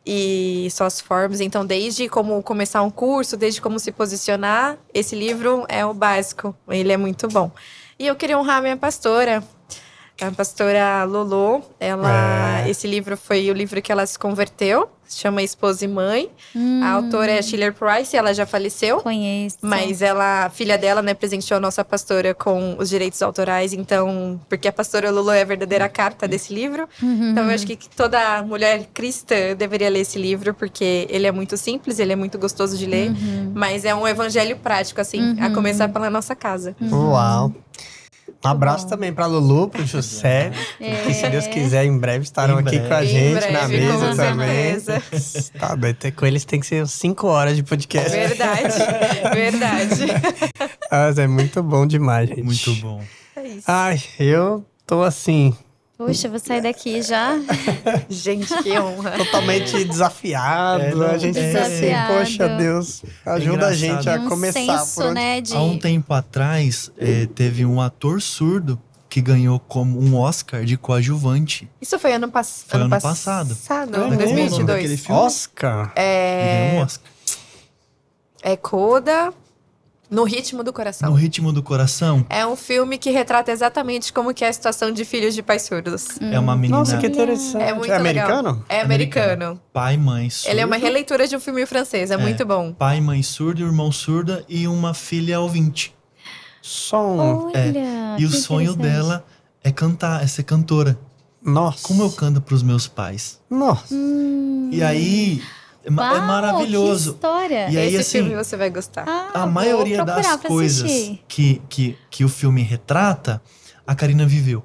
D: E suas formas. Então, desde como começar um curso, desde como se posicionar, esse livro é o básico. Ele é muito bom. E eu queria honrar a minha pastora, a pastora Lolo, ela,
B: É.
D: esse livro foi o livro que ela se converteu, se chama Esposa e Mãe.
A: Hum,
D: A autora é Schiller Price, ela já faleceu.
A: Conheço.
D: Mas ela, a filha dela, né, presenteou a nossa pastora com os direitos autorais, então, porque a pastora Lulu é a verdadeira carta desse livro.
A: Uhum.
D: Então, eu acho que toda mulher cristã deveria ler esse livro, porque ele é muito simples, ele é muito gostoso de ler,
A: Uhum.
D: mas é um evangelho prático, assim, a começar pela nossa casa.
B: Uau. Um abraço também pra Lulu, pro José, que se Deus quiser, em breve estarão
C: Em
B: aqui
C: breve.
B: com a gente na
D: breve,
B: mesa
D: com
B: também.
D: certeza.
B: Tá ter- com eles tem que ser 5 horas de podcast.
D: Verdade, verdade.
B: Mas é muito bom demais, gente.
C: Muito bom.
D: É isso.
B: Ai, eu tô assim,
A: Puxa, vou sair daqui já.
D: Gente, que honra.
B: totalmente desafiado.
C: É, não,
B: a gente fica assim, poxa, Deus, ajuda a gente a
A: um
B: começar
A: senso,
B: por onde...
A: né, de...
C: Há um tempo atrás, eh, teve um ator surdo que ganhou como um Oscar de coadjuvante.
D: Isso foi ano, pass
C: Foi ano
D: pass-
C: passado.
D: Passado,
B: É?
C: Aquele
D: 2022.
C: filme?
B: Oscar?
C: Ele ganhou um Oscar.
D: É Coda no ritmo do coração.
C: No ritmo do coração,
D: É um filme que retrata exatamente como que é a situação de filhos de pais surdos.
C: é uma menina,
B: Nossa, que interessante.
D: É muito
B: americano?
D: legal. É americano.
C: pai, mãe surdo.
D: Ele é uma releitura de um filme francês, é, muito bom.
C: Pai, mãe surdo, irmão surda e uma filha ouvinte.
B: Som.
A: Olha,
C: É. E o sonho dela é cantar, é ser cantora.
B: Nossa.
C: Como eu canto pros meus pais.
B: Nossa.
A: Hum,
C: E aí, é, é
A: uau,
C: maravilhoso.
A: Que história.
C: E aí,
D: Esse
C: assim,
D: filme você vai gostar.
A: Ah,
C: a maioria das coisas que, que, que o filme retrata, a Karina viveu.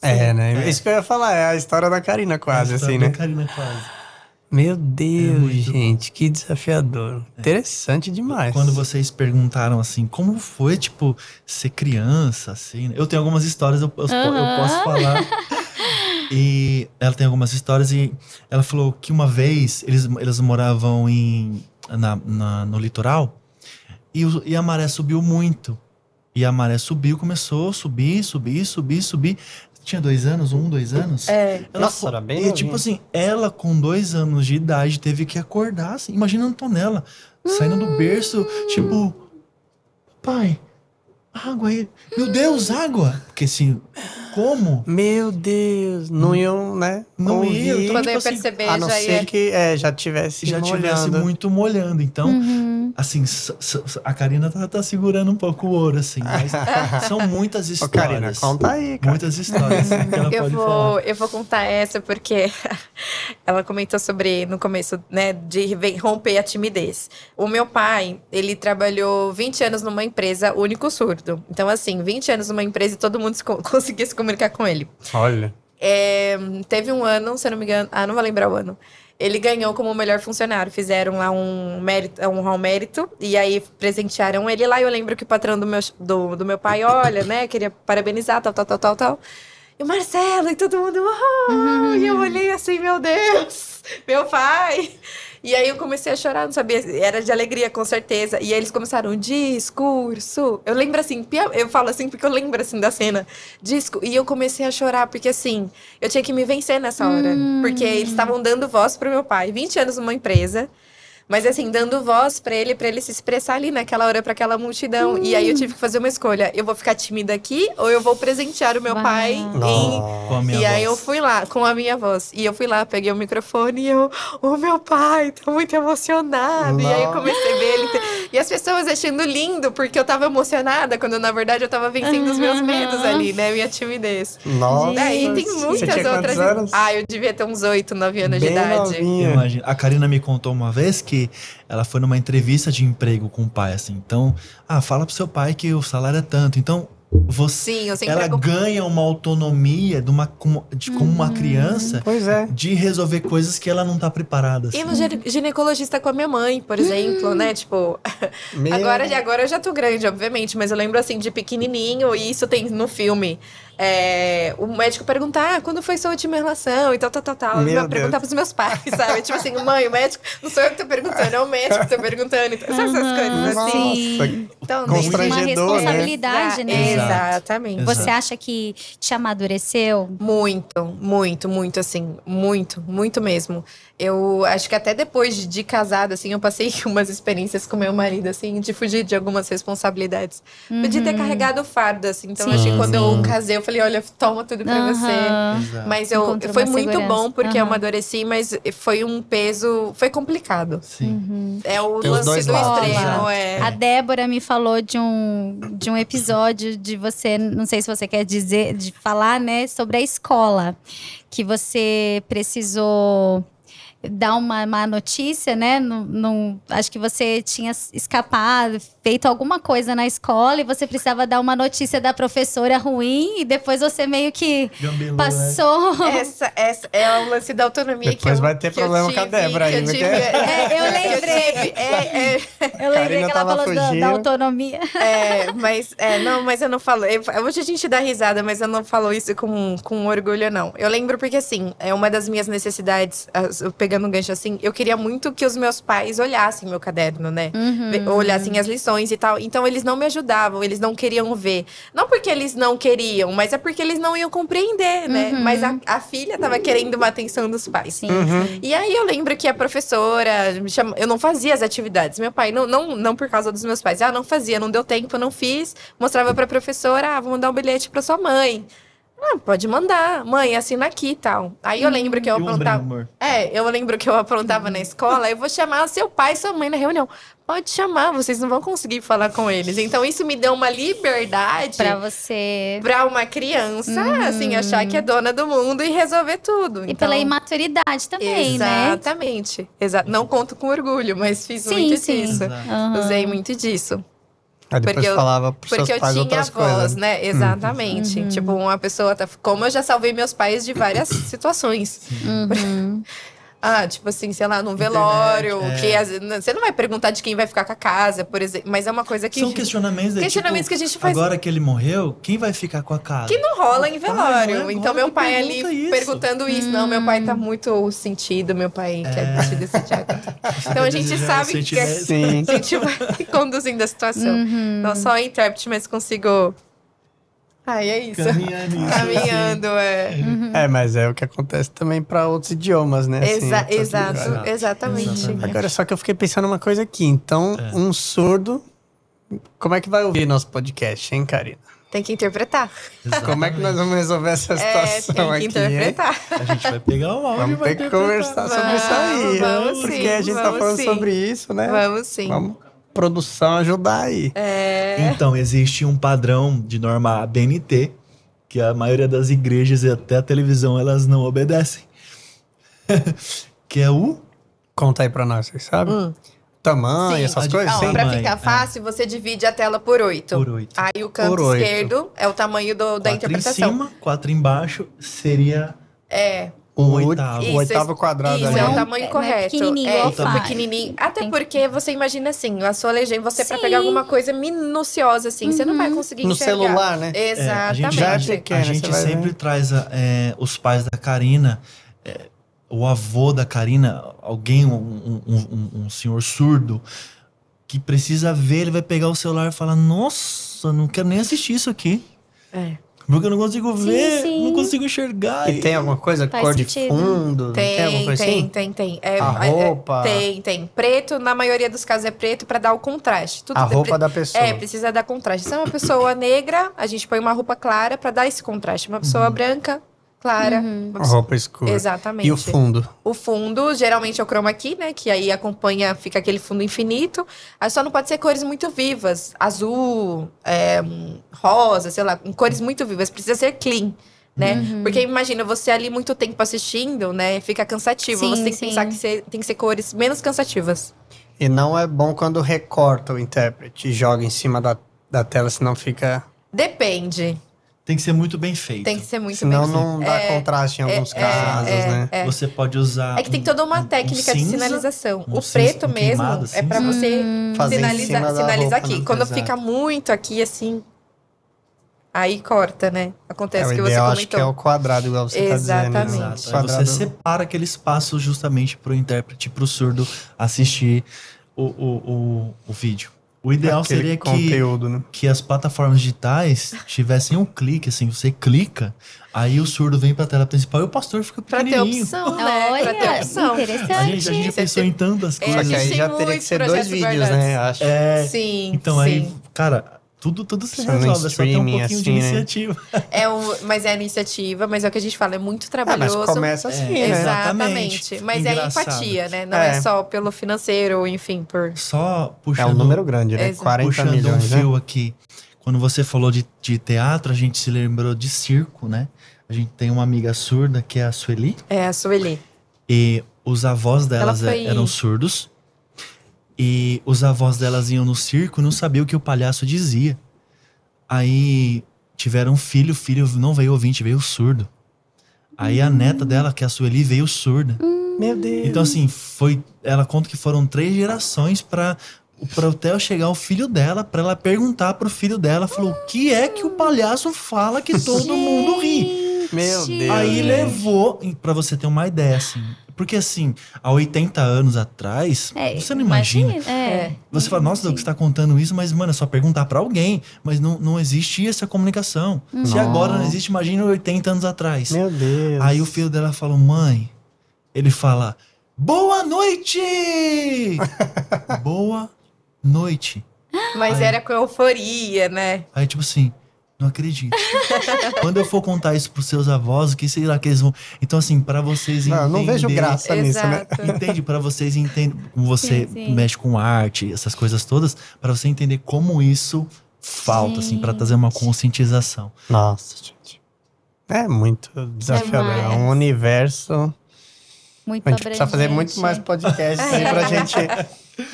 B: É, né?
C: É.
B: Isso que eu ia falar, é a história da Karina quase,
C: A história
B: assim,
C: da
B: né?
C: Karina quase.
B: Meu Deus,
C: É
B: gente, que desafiador. Interessante demais.
C: Quando vocês perguntaram assim, como foi, tipo, ser criança, assim, né? Eu tenho algumas histórias, eu, eu
A: Aham.
C: posso falar. E ela tem algumas histórias e ela falou que uma vez eles, eles moravam em, na, na- no litoral e, o- e a maré subiu muito. E a maré subiu, começou a subir, subir, subir, subir. Tinha dois anos, um, dois anos.
D: É.
C: Ela
B: Nossa, era bem
C: E tipo assim, ela com dois anos de idade teve que acordar, assim. Imagina a Antonella saindo do berço, tipo, pai, água aí. Meu Deus, água! Porque assim, como?
B: Meu Deus, não iam, né?
C: Não
B: ouvir,
C: ia, então,
D: Quando eu
C: tipo assim,
D: perceber,
B: A não
D: já
B: ser
D: ia.
B: que é, já tivesse
C: Já tivesse
B: molhando.
C: muito molhando. Então,
A: Uhum.
C: Assim, a Karina tá, tá segurando um pouco o ouro, assim, mas são muitas
B: Ô,
C: histórias.
B: Karina, conta aí, cara.
C: Muitas histórias assim, que ela
D: Eu
C: pode
D: vou,
C: falar.
D: eu vou contar essa porque ela comentou sobre, no começo, né, de romper a timidez. O meu pai, ele trabalhou 20 anos numa empresa único surdo. Então, assim, 20 anos numa empresa e todo mundo se co- conseguia se comunicar com ele.
B: Olha.
D: É, teve um ano, se eu não me engano, ah, não vou lembrar o ano. Ele ganhou como melhor funcionário. Fizeram lá um mérito, um ao mérito e aí presentearam ele lá. Eu lembro que o patrão do meu, do, do meu pai, olha, né, queria parabenizar, tal, tal, tal, tal, tal. E o Marcelo e todo mundo, "Uau!" e eu olhei assim, meu Deus, meu pai. E aí eu comecei a chorar, não sabia, era de alegria, com certeza. E aí eles começaram, discurso. Eu lembro assim, eu falo assim porque eu lembro assim da cena. Disco. E eu comecei a chorar, porque assim, eu tinha que me vencer nessa hora. Porque eles estavam dando voz pro meu pai. 20 anos numa empresa. Mas assim, dando voz pra ele, pra ele se expressar ali naquela hora pra aquela multidão. E aí eu tive que fazer uma escolha. Eu vou ficar tímida aqui ou eu vou presentear o meu
A: Uau.
D: pai em
C: Com a minha
D: e aí eu fui lá com a minha voz. E eu fui lá, peguei o microfone e eu, o meu pai, tô muito emocionado. E aí eu comecei a ver ele. te- E as pessoas achando lindo, porque eu tava emocionada, quando na verdade eu tava vencendo os meus
A: Uhum.
D: medos ali, né? Minha timidez.
B: Nossa.
D: É, e tem muitas outras.
B: anos?
D: Ah, eu devia ter uns 8, 9 anos
B: Bem
D: de idade.
B: novinha.
C: Imagina. A Karina me contou uma vez que ela foi numa entrevista de emprego com o pai, assim. Então, ah, fala pro seu pai que o salário é tanto. Então, você.
D: Sim,
C: Ela
D: acompanho.
C: ganha uma autonomia de uma, como, de, como uma criança
B: Pois é.
C: de resolver coisas que ela não tá preparada.
D: E
C: Assim.
D: no gine- ginecologista com a minha mãe, por exemplo, né? Tipo,
B: Meu-
D: Agora, agora eu já tô grande, obviamente, mas eu lembro assim de pequenininho, e isso tem no filme. É, o médico perguntar ah, quando foi sua última relação e tal, tal, tal, tal.
B: Meu
D: Eu perguntar pros meus pais, sabe? tipo assim, mãe, o médico, não sou eu que tô perguntando, é o médico que tá perguntando. Então, sabe essas coisas
B: Nossa,
D: assim? Então,
A: Uma
B: né?
A: responsabilidade, né?
C: Exato.
D: Exatamente.
A: Você acha que te amadureceu?
D: Muito, muito, muito, assim, muito, muito mesmo. Eu acho que até depois de, casada, assim, eu passei umas experiências com meu marido, assim, de fugir de algumas responsabilidades. De ter carregado o fardo, assim. Então,
A: Sim,
D: acho que quando eu casei, eu falei, olha, toma tudo pra você.
C: Exato.
D: Mas eu,
A: Encontrou
D: foi muito
A: segurança.
D: bom, porque eu
A: Aham.
D: amadureci, mas foi um peso, foi complicado.
C: Sim.
D: É o
B: Tem
D: lance
B: dois
D: do
B: lados,
D: extremo, é.
A: A Débora me falou de um, de um episódio de você, não sei se você quer dizer, de falar, né, sobre a escola. Que você precisou dar uma má notícia, né? Acho que você tinha escapado, feito alguma coisa na escola e você precisava dar uma notícia da professora ruim e depois você meio que
C: Gambelou, né?
A: passou.
D: Essa, essa é o lance da autonomia que
B: Depois vai ter problema com a Débora
D: que eu
B: aí,
D: tive-
B: porque-
A: É, eu lembrei.
D: É, é,
A: Eu lembrei que ela falou da,
B: fugindo.
A: da autonomia.
D: É, mas é, não, mas eu não falo. eu- hoje a gente dá risada, mas eu não falo isso com, com orgulho, não. Eu lembro porque, assim, é uma das minhas necessidades, as- eu pegando um gancho assim, eu queria muito que os meus pais olhassem meu caderno, né? Ve- Olhassem as lições e tal. Então eles não me ajudavam, eles não queriam ver. Não porque eles não queriam, mas é porque eles não iam compreender, né? Mas a, a filha tava querendo uma atenção dos pais.
A: Sim.
D: E aí eu lembro que a professora me chama, eu não fazia as atividades. Meu pai não, não, não por causa dos meus pais. Ah, não fazia, não deu tempo, não fiz. Mostrava pra professora, ah, vou mandar um bilhete pra sua mãe. Ah, pode mandar. Mãe, assina aqui e tal. Aí eu lembro que eu aprontava. É, eu lembro que eu aprontava na escola, eu vou chamar seu pai e sua mãe na reunião. Pode chamar, vocês não vão conseguir falar com eles. Então isso me deu uma liberdade
A: Pra você.
D: pra uma criança, assim, achar que é dona do mundo e resolver tudo.
A: E
D: Então-
A: pela imaturidade também, né?
D: Exatamente. Exa não conto com orgulho, mas fiz
A: Sim,
D: muito
A: sim.
D: disso.
A: Aham.
D: Usei muito disso.
B: Aí depois
D: Porque eu-
B: falava pros
D: Porque
B: seus
D: eu tinha
B: outras
D: voz,
B: coisas.
D: né? Exatamente. Tipo, uma pessoa. Tá... Como eu já salvei meus pais de várias situações.
A: Uhum.
D: Ah, tipo assim, sei lá, num velório.
C: é.
D: Que às vezes- você não vai perguntar de quem vai ficar com a casa, por exemplo. Mas é uma coisa que.
C: São questionamentos, é,
D: Questionamentos
C: tipo,
D: que a gente faz-
C: Agora que ele morreu, quem vai ficar com a casa?
D: Que não rola em
C: Pai,
D: velório.
C: não é
D: então, meu pai ali
C: isso.
D: perguntando isso. Não, meu pai tá
A: Hum.
D: muito sentido, meu pai quer
C: É.
D: te decidir.
C: Você
D: Então a
C: quer
D: gente sabe que é-. A gente vai conduzindo a situação.
A: Uhum.
D: Não só intérprete, mas consigo. Ai, é isso.
C: Caminhando isso, assim.
D: Caminhando, é.
B: É, mas é o que acontece também pra outros idiomas, né? Assim,
D: Exa- exato, exatamente.
C: Exatamente.
B: Agora, só que eu fiquei pensando uma coisa aqui. Então,
C: É.
B: um surdo. Como é que vai ouvir nosso podcast, hein, Karina?
D: Tem que interpretar.
B: Como é que nós vamos resolver essa
D: É,
B: situação
D: tem que
B: aqui? hein?
D: interpretar.
C: A gente vai pegar o áudio
B: Vamos ter que conversar sobre isso aí.
D: Vamos
B: porque
D: sim,
B: a gente tá
D: vamos
B: falando
D: sim.
B: sobre isso, né?
D: Vamos sim.
B: Vamos produção ajudar aí.
D: É.
C: Então, existe um padrão de norma ABNT que a maioria das igrejas e até a televisão elas não obedecem. que é o
B: Conta aí pra nós, vocês sabem?
D: Hum.
B: Tamanho,
D: Sim.
B: essas coisas,
D: Ó,
B: sim.
D: pra ficar
C: é.
D: fácil, você divide a tela por oito.
C: por 8.
D: Aí o canto
B: Por oito.
D: esquerdo é o tamanho do- da
C: quatro em
D: interpretação.
C: cima, quatro embaixo seria
D: É.
B: O,
C: oitavo.
B: o
D: Isso,
B: oitavo
D: esse-
B: quadrado
D: Isso,
B: ali.
D: é o tamanho
A: é, não é
D: correto.
A: pequenininho,
D: é, pequenininho. Até
A: Tem-
D: porque você imagina assim, a sua legenda, você pra
A: Sim.
D: pegar alguma coisa minuciosa assim, você não vai conseguir
B: No
D: enxergar.
B: celular, né?
C: É, a
D: Exatamente.
C: gente,
B: Já é
C: a,
B: pequeno,
C: a gente
B: vai ver.
C: sempre traz a- é, os pais da Karina, é, o avô da Karina, alguém, um, um- um- um senhor surdo, que precisa ver, ele vai pegar o celular e falar: Nossa, não quero nem assistir isso aqui.
D: É.
C: Porque eu não consigo
A: Sim,
C: ver,
A: sim.
C: não consigo enxergar.
B: E tem alguma coisa,
A: Faz
B: cor de
A: sentido.
B: fundo?
D: Tem,
B: tem alguma coisa
D: tem,
B: assim?
D: tem, tem. É,
B: A
D: é,
B: roupa?
D: tem, tem. Preto, na maioria dos casos é preto pra dar o contraste. Tudo
B: A
D: de-
B: roupa da pessoa.
D: É, precisa dar contraste. Se é uma pessoa negra, a gente põe uma roupa clara pra dar esse contraste. Uma pessoa branca, clara. uma
B: A
D: pessoa-
B: roupa escura.
D: Exatamente.
B: E o fundo?
D: O fundo, geralmente é o chroma key, né? Que aí acompanha, fica aquele fundo infinito. Aí só não pode ser cores muito vivas. Azul, é, rosa, sei lá, cores muito vivas. Precisa ser clean, né?
A: Uhum.
D: Porque imagina, você ali muito tempo assistindo, né? Fica cansativo.
A: Sim,
D: você tem que
A: sim.
D: pensar que ser- tem que ser cores menos cansativas.
B: E não é bom quando recorta o intérprete e joga em cima da, da tela, senão fica.
D: Depende.
C: Tem que ser muito bem feito.
D: Tem que ser muito
B: senão
D: bem
B: não dá
D: É,
B: contraste em alguns
D: é,
B: casos,
D: é,
B: né?
D: é.
C: Você pode usar.
D: É que tem
C: um-
D: toda uma
C: um- um
D: técnica de
C: cinza,
D: sinalização.
C: um
D: o preto
C: um
D: mesmo
C: queimado,
D: é pra
C: cinza.
D: você
B: Fazer em
D: sinalizar, sinalizar
B: roupa,
D: aqui.
B: né?
D: Quando
C: Exato.
D: fica muito aqui, assim, aí corta, né?
B: É,
D: Acontece
B: o
D: que você
B: ideal acho que é
D: comentou.
B: o quadrado, igual você tá
D: Exatamente.
B: dizendo. né?
C: Exato.
B: Quadrado-
C: você separa aquele espaço justamente para o intérprete, para o surdo assistir o, o, o, o vídeo. O ideal
B: aquele
C: seria que,
B: conteúdo, né?
C: que as plataformas digitais tivessem um clique, assim, você clica, aí o surdo vem para a tela principal e o pastor fica
D: Pra ter
C: pequenininho.
D: opção, né? pra ter
A: Olha,
D: opção.
C: A gente, a gente
A: interessante.
C: já pensou em tantas
D: É,
B: Só
C: coisas.
B: que aí já teria que ser dois vídeos,
D: guardados.
B: né? Acho.
C: É,
D: Sim,
C: então
D: sim.
C: aí, cara, tudo, tudo se resolve, é só ter um pouquinho de
B: assim, né?
C: iniciativa.
D: É o, mas é a iniciativa, mas é o que a gente fala, é muito
B: Ah, mas
D: trabalhoso.
B: começa assim,
C: É,
B: né?
C: Exatamente.
D: Mas é
C: Engraçado.
D: empatia, né? Não é.
B: É.
D: só pelo financeiro, enfim, por.
C: Só
B: É
C: puxando
B: um número grande, né?
D: Exato.
B: 40
C: puxando
B: milhões,
C: um
B: né?
C: fio aqui. Quando você falou de, de teatro, a gente se lembrou de circo, né? A gente tem uma amiga surda que é a Sueli.
D: É, a Sueli.
C: E os avós delas
D: foi-
C: é- eram surdos. E os avós delas iam no circo e não sabiam o que o palhaço dizia. Aí tiveram um filho, o filho não veio ouvinte, veio surdo. Aí a neta dela, que é a Sueli, veio surda.
B: Meu Deus.
C: Então, assim, foi. Ela conta que foram três gerações pra, pra até chegar o filho dela, pra ela perguntar pro filho dela, falou: o que é que o palhaço fala que todo mundo ri?
B: Meu Deus.
C: Aí levou, pra você ter uma ideia, assim. Porque, assim, há 80 anos atrás,
A: É,
C: você não imagina.
A: É.
C: Você fala, nossa, Doug, você tá contando isso, mas, mano, é só perguntar pra alguém. Mas não, não existia essa comunicação. Se
B: Nossa.
C: agora não existe, imagina 80 anos atrás.
B: Meu Deus.
C: Aí o filho dela falou, mãe, ele fala, boa noite! boa noite.
D: Mas
C: Ai.
D: era com euforia, né?
C: Aí, tipo assim, não acredito. Quando eu for contar isso pros seus avós, o que será que eles vão. Então, assim, pra vocês
B: Não, eu
C: entenderem.
B: não vejo graça nisso, né?
C: Entende? Pra vocês entenderem. Como você
A: Sim, sim.
C: mexe com arte, essas coisas todas, pra você entender como isso falta, assim, pra trazer uma conscientização.
B: Nossa, gente. É muito desafiador. É
D: Demais.
B: um universo.
A: Muito
B: A gente precisa fazer muito mais podcasts aí pra gente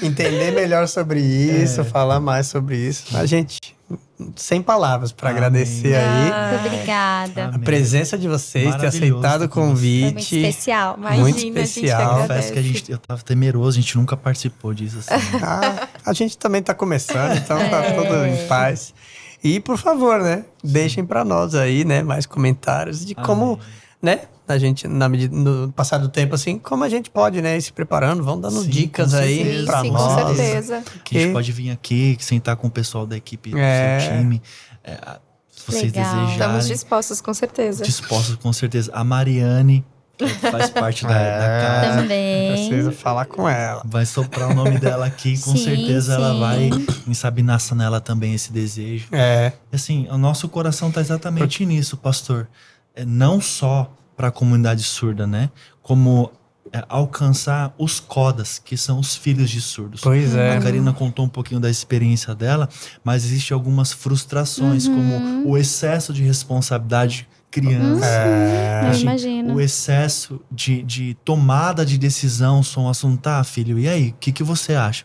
B: entender melhor sobre isso,
C: É.
B: falar mais sobre isso. A gente, sem palavras pra
C: Amém.
B: agradecer aí
D: Ai,
A: Muito obrigada.
B: a presença de vocês, ter aceitado o
C: vocês.
A: Foi muito
B: convite.
A: especial.
D: Imagina,
B: Muito
D: a gente que
B: especial.
C: Confesso que a gente, eu tava temeroso, a gente nunca participou disso, assim.
B: Ah, a gente também tá começando, então tá
A: É.
B: tudo em paz. E, por favor, né, deixem pra nós aí, né, mais comentários de como,
C: Amém.
B: Né, a gente, na medida, no passar do tempo, assim, como a gente pode, né, ir se preparando, vão dando
C: Sim,
B: dicas aí
D: Sim,
B: nós.
D: com certeza.
C: Que a gente pode vir aqui, sentar com o pessoal da equipe do
B: É.
C: seu time. é, se vocês
A: Legal.
C: desejarem.
D: Estamos dispostos, com certeza.
C: dispostos, com certeza. A Mariane, que faz parte da, da
B: É.
C: casa,
A: Também.
B: Precisa falar com ela.
C: vai soprar o nome dela aqui. Com
A: Sim,
C: certeza ela
A: sim.
C: vai ensabinar nela também esse desejo.
B: É,
C: Assim, o nosso coração tá exatamente nisso, pastor. É não só para a comunidade surda, né? Como é, alcançar os codas, que são os filhos de surdos.
B: Pois é.
C: A Karina contou um pouquinho da experiência dela, mas existe algumas frustrações,
A: Uhum.
C: como o excesso de responsabilidade criança.
B: É.
A: Eu imagino.
C: O excesso de, de tomada de decisão são um assunto, tá, filho, e aí, o que, que você acha?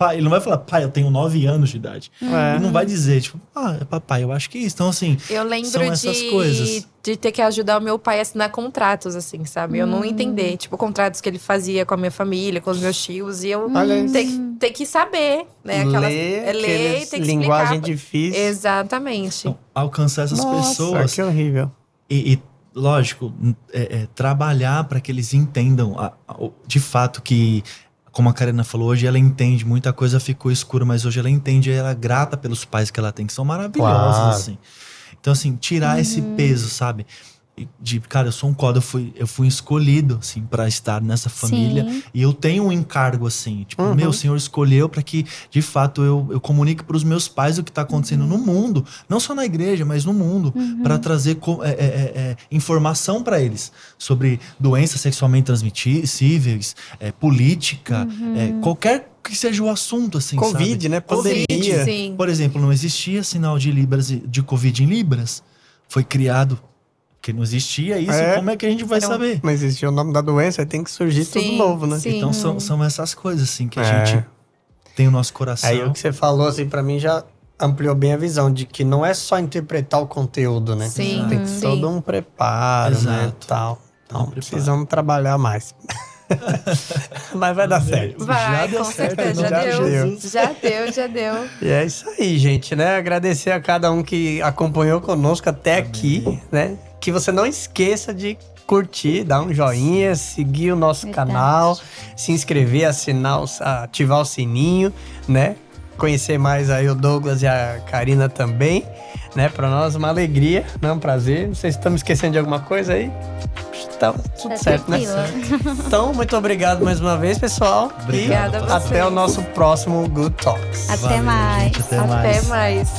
C: Pai, ele não vai falar, pai, eu tenho nove anos de idade.
B: É.
C: Ele não vai dizer, tipo, ah, papai, eu acho que é isso. Então, assim,
D: Eu lembro
C: São essas
D: de,
C: coisas.
D: de ter que ajudar o meu pai a assinar contratos, assim, sabe? Eu não entender, tipo, contratos que ele fazia com a minha família, com os meus tios, e eu
B: isso.
D: ter, ter que saber, né? Aquelas,
B: Ler,
D: é ler, ter que
B: linguagem
D: explicar.
B: difícil.
D: Exatamente.
C: então, alcançar essas
B: Nossa,
C: pessoas
B: que horrível.
C: e, e, lógico, é, é, trabalhar para que eles entendam a- a- de fato que, como a Karina falou, hoje ela entende, muita coisa ficou escura, mas hoje ela entende e ela é grata pelos pais que ela tem, que são maravilhosos,
B: Claro.
C: assim. Então, assim, tirar esse peso, sabe? De, cara, eu sou um coda, eu fui, eu fui escolhido, assim, para estar nessa família.
A: Sim.
C: E eu tenho um encargo, assim. Tipo,
B: Uhum.
C: meu, o Senhor escolheu para que, de fato, eu, eu comunique para os meus pais o que está acontecendo no mundo. Não só na igreja, mas no mundo. para trazer é, é, é, é, informação para eles sobre doenças sexualmente transmissíveis, é, política, é, qualquer que seja o assunto, assim,
B: Covid,
C: sabe?
B: né?
D: Covid,
B: Pandemia.
D: sim.
C: Por exemplo, não existia sinal de Libras, de Covid em Libras. Foi criado. Porque não existia isso,
B: É.
C: como é que a gente vai
D: Não.
C: saber?
B: Não existia o nome da doença, aí tem que surgir tudo
D: Sim,
B: novo, né?
D: sim.
C: Então são, são essas coisas, assim, que a
B: É.
C: gente tem o nosso coração.
B: Aí o que você falou, assim, pra mim já ampliou bem a visão de que não é só interpretar o conteúdo, né?
D: Sim,
B: Tem
D: sim.
B: todo um preparo, né?
C: Exato.
B: Tal. Então
C: Um
B: precisamos trabalhar mais. Mas vai dar certo.
D: Vai,
C: Já deu
D: com
C: certo,
D: certeza, já
C: de
D: deu. Já deu, já deu.
B: E é isso aí, gente, né? Agradecer a cada um que acompanhou conosco até aqui, né? Que você não esqueça de curtir, dar um joinha, seguir o nosso
A: Verdade.
B: canal, se inscrever, assinar, ativar o sininho, né? Conhecer mais aí o Douglas e a Karina também, né? Para nós uma alegria, né? Um prazer. Não sei se estamos esquecendo de alguma coisa aí. Tá tudo
A: Tá
B: certo, né?
A: tranquilo.
B: Então, muito obrigado mais uma vez, pessoal.
C: Obrigado
B: e
D: a vocês.
B: até o nosso próximo Good Talks.
A: Até
C: Valeu,
A: mais.
C: gente, até mais.
D: Até mais.